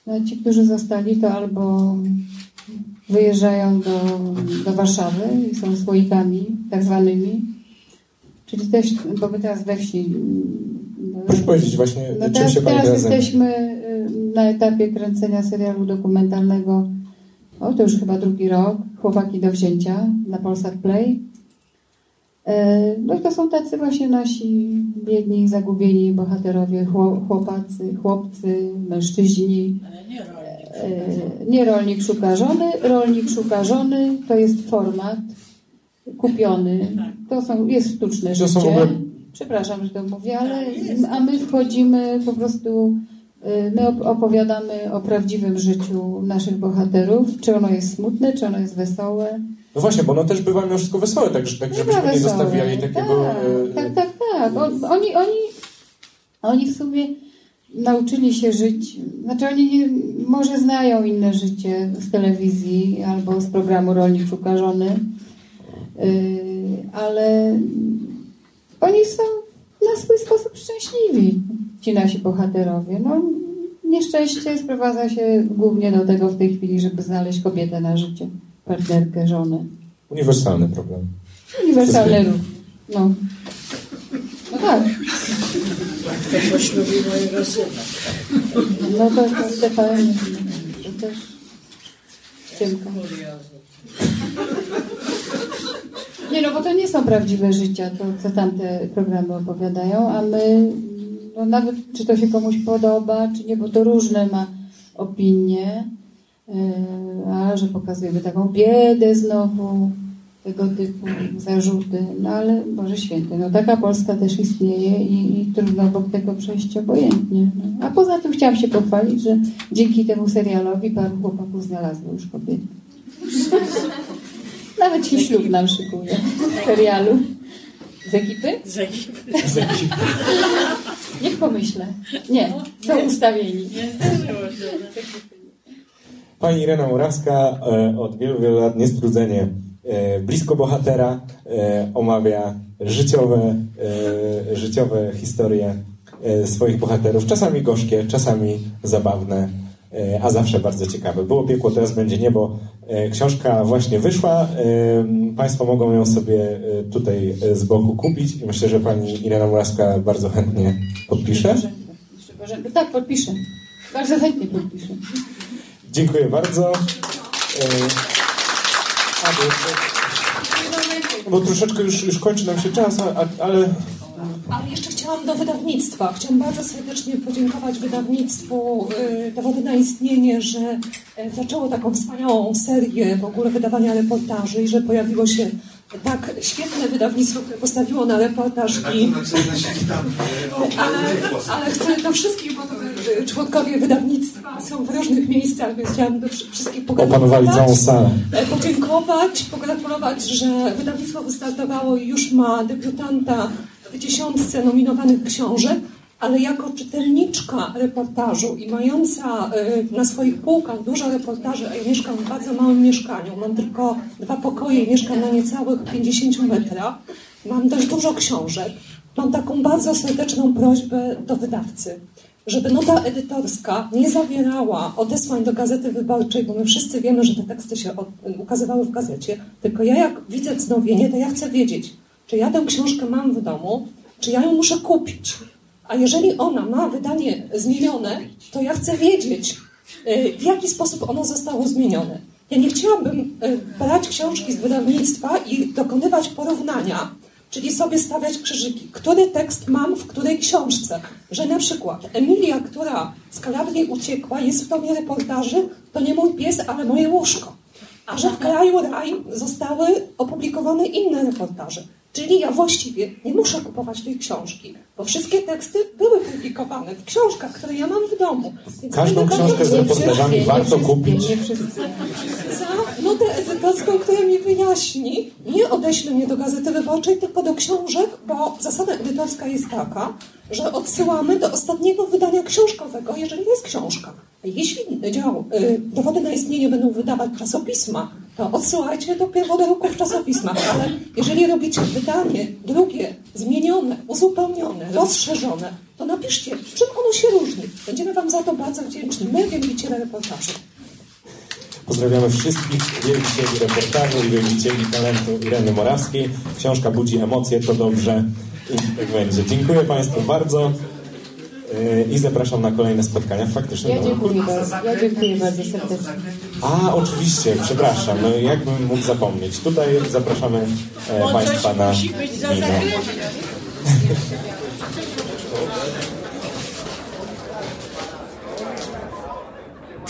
No, ci, którzy zostali, to albo wyjeżdżają do, do Warszawy i są słoikami tak zwanymi, czyli też, bo my teraz we wsi mm, Proszę powiedzieć właśnie, no czym teraz, się Pani teraz jesteśmy y, na etapie kręcenia serialu dokumentalnego. O, to już chyba drugi rok. Chłopaki do wzięcia na Polsat Play. E, No i to są tacy właśnie nasi biedni, zagubieni bohaterowie, chło- chłopacy, chłopcy, mężczyźni. Ale nie rolnik. E, Nie rolnik szuka żony, rolnik szuka żony, to jest format kupiony. To są, jest sztuczne To życie. ogóle- Przepraszam, że to mówię, ale a my wchodzimy po prostu, y, my op- opowiadamy o prawdziwym życiu naszych bohaterów, czy ono jest smutne, czy ono jest wesołe. No właśnie, bo ono też bywa mimo wszystko wesołe, tak, tak żebyśmy nie wesołe. zostawiali takiego... e, Tak, tak, tak. tak. On, oni, oni, oni w sumie nauczyli się żyć. Znaczy oni może znają inne życie z telewizji albo z programu Rolnik Szuka Żony, yy, ale oni są na swój sposób szczęśliwi, ci nasi bohaterowie. No, nieszczęście sprowadza się głównie do tego w tej chwili, żeby znaleźć kobietę na życie, partnerkę, żonę. Uniwersalny problem. Uniwersalny. No. Tak. Kto poślubił mojego syna. No to, to Stefan to też ciemka. Nie no, bo to nie są prawdziwe życia, to co tamte programy opowiadają, a my, no nawet czy to się komuś podoba, czy nie, bo to różne ma opinie, yy, a że pokazujemy taką biedę znowu, tego typu zarzuty, no ale Boże Święty, no taka Polska też istnieje i, i trudno obok tego przejść obojętnie. No. A poza tym chciałam się pochwalić, że dzięki temu serialowi paru chłopaków znalazło już kobiety. Nawet się ślub nam szykuje w serialu. Z ekipy? Z ekipy. Niech pomyślę. Nie, są ustawieni. Nie zdarzyło się. Pani Irena Murawska e, od wielu, wielu lat niestrudzenie blisko bohatera e, omawia życiowe, e, życiowe historie e, swoich bohaterów. Czasami gorzkie, czasami zabawne, e, a zawsze bardzo ciekawe. Było piekło, teraz będzie niebo. E, Książka właśnie wyszła. E, Państwo mogą ją sobie e, tutaj e, z boku kupić i myślę, że pani Irena Murawska bardzo chętnie podpisze. Boże, Tak, podpiszę. Bardzo chętnie podpiszę. Dziękuję bardzo. E, bo, troszeczkę już, już kończy nam się czas, a, ale Ale jeszcze chciałam do wydawnictwa. Chciałam bardzo serdecznie podziękować wydawnictwu y, Dowody na istnienie, że y, zaczęło taką wspaniałą serię w ogóle wydawania reportaży i że pojawiło się tak świetne wydawnictwo, które postawiło na reportaż i ale, ale chcę do wszystkich, bo y, członkowie wydawnictwa są w różnych miejscach, więc chciałam do wszy- wszystkich opanowali całą salę. E, podziękować, pogratulować, że wydawnictwo wystartowało i już ma debiutanta w dziesiątce nominowanych książek, ale jako czytelniczka reportażu i mająca e, na swoich półkach dużo reportaży, a ja mieszkam w bardzo małym mieszkaniu, mam tylko dwa pokoje mieszkam na niecałych 50 metrach, mam dość dużo książek, mam taką bardzo serdeczną prośbę do wydawcy. żeby nota edytorska nie zawierała odesłań do Gazety Wyborczej, bo my wszyscy wiemy, że te teksty się ukazywały w gazecie, tylko ja jak widzę wznowienie, to ja chcę wiedzieć, czy ja tę książkę mam w domu, czy ja ją muszę kupić. A jeżeli ona ma wydanie zmienione, to ja chcę wiedzieć, y, w jaki sposób ono zostało zmienione. Ja nie chciałabym y, brać książki z wydawnictwa i dokonywać porównania, czyli sobie stawiać krzyżyki. Który tekst mam w której książce? Że na przykład Emilia, która z Kalabrii uciekła, jest w tomie reportaży, to nie mój pies, ale moje łóżko. A że w kraju raj zostały opublikowane inne reportaże. Czyli ja właściwie nie muszę kupować tej książki, bo wszystkie teksty były publikowane w książkach, które ja mam w domu. Więc Każdą książkę z reportażami warto kupić. Za notę edytowską, która mi wyjaśni, nie odeślę mnie do Gazety Wyborczej, tylko do książek, bo zasada edytorska jest taka, że odsyłamy do ostatniego wydania książkowego, jeżeli jest książka. Jeśli dział, y, dowody na istnienie będą wydawać czasopisma, odsyłajcie do pierwodruku w czasopismach, ale jeżeli robicie wydanie drugie, zmienione, uzupełnione, rozszerzone, to napiszcie, czym ono się różni. Będziemy Wam za to bardzo wdzięczni. My, wielbiciele reportażu. Pozdrawiamy wszystkich wielbicieli reportażu i wielbicieli talentu Ireny Morawskiej. Książka budzi emocje, to dobrze i tak będzie. Dziękuję Państwu bardzo. Yy, i zapraszam na kolejne spotkania w faktycznym ja dziękuję bardzo, Ja dziękuję bardzo serdecznie. A, oczywiście, przepraszam, no jakbym mógł zapomnieć. Tutaj zapraszamy e, Państwa na.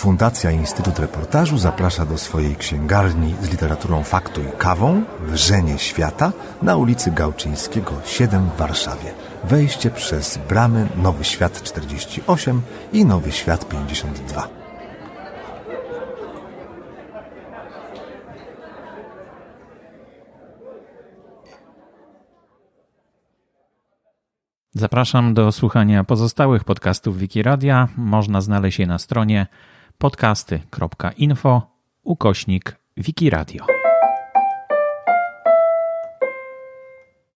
Fundacja Instytut Reportażu zaprasza do swojej księgarni z literaturą faktu i kawą Wrzenie Świata na ulicy Gałczyńskiego 7 w Warszawie. Wejście przez bramy Nowy Świat 48 i Nowy Świat 52. Zapraszam do słuchania pozostałych podcastów Wikiradia. Można znaleźć je na stronie podcasty.info ukośnik Wikiradio.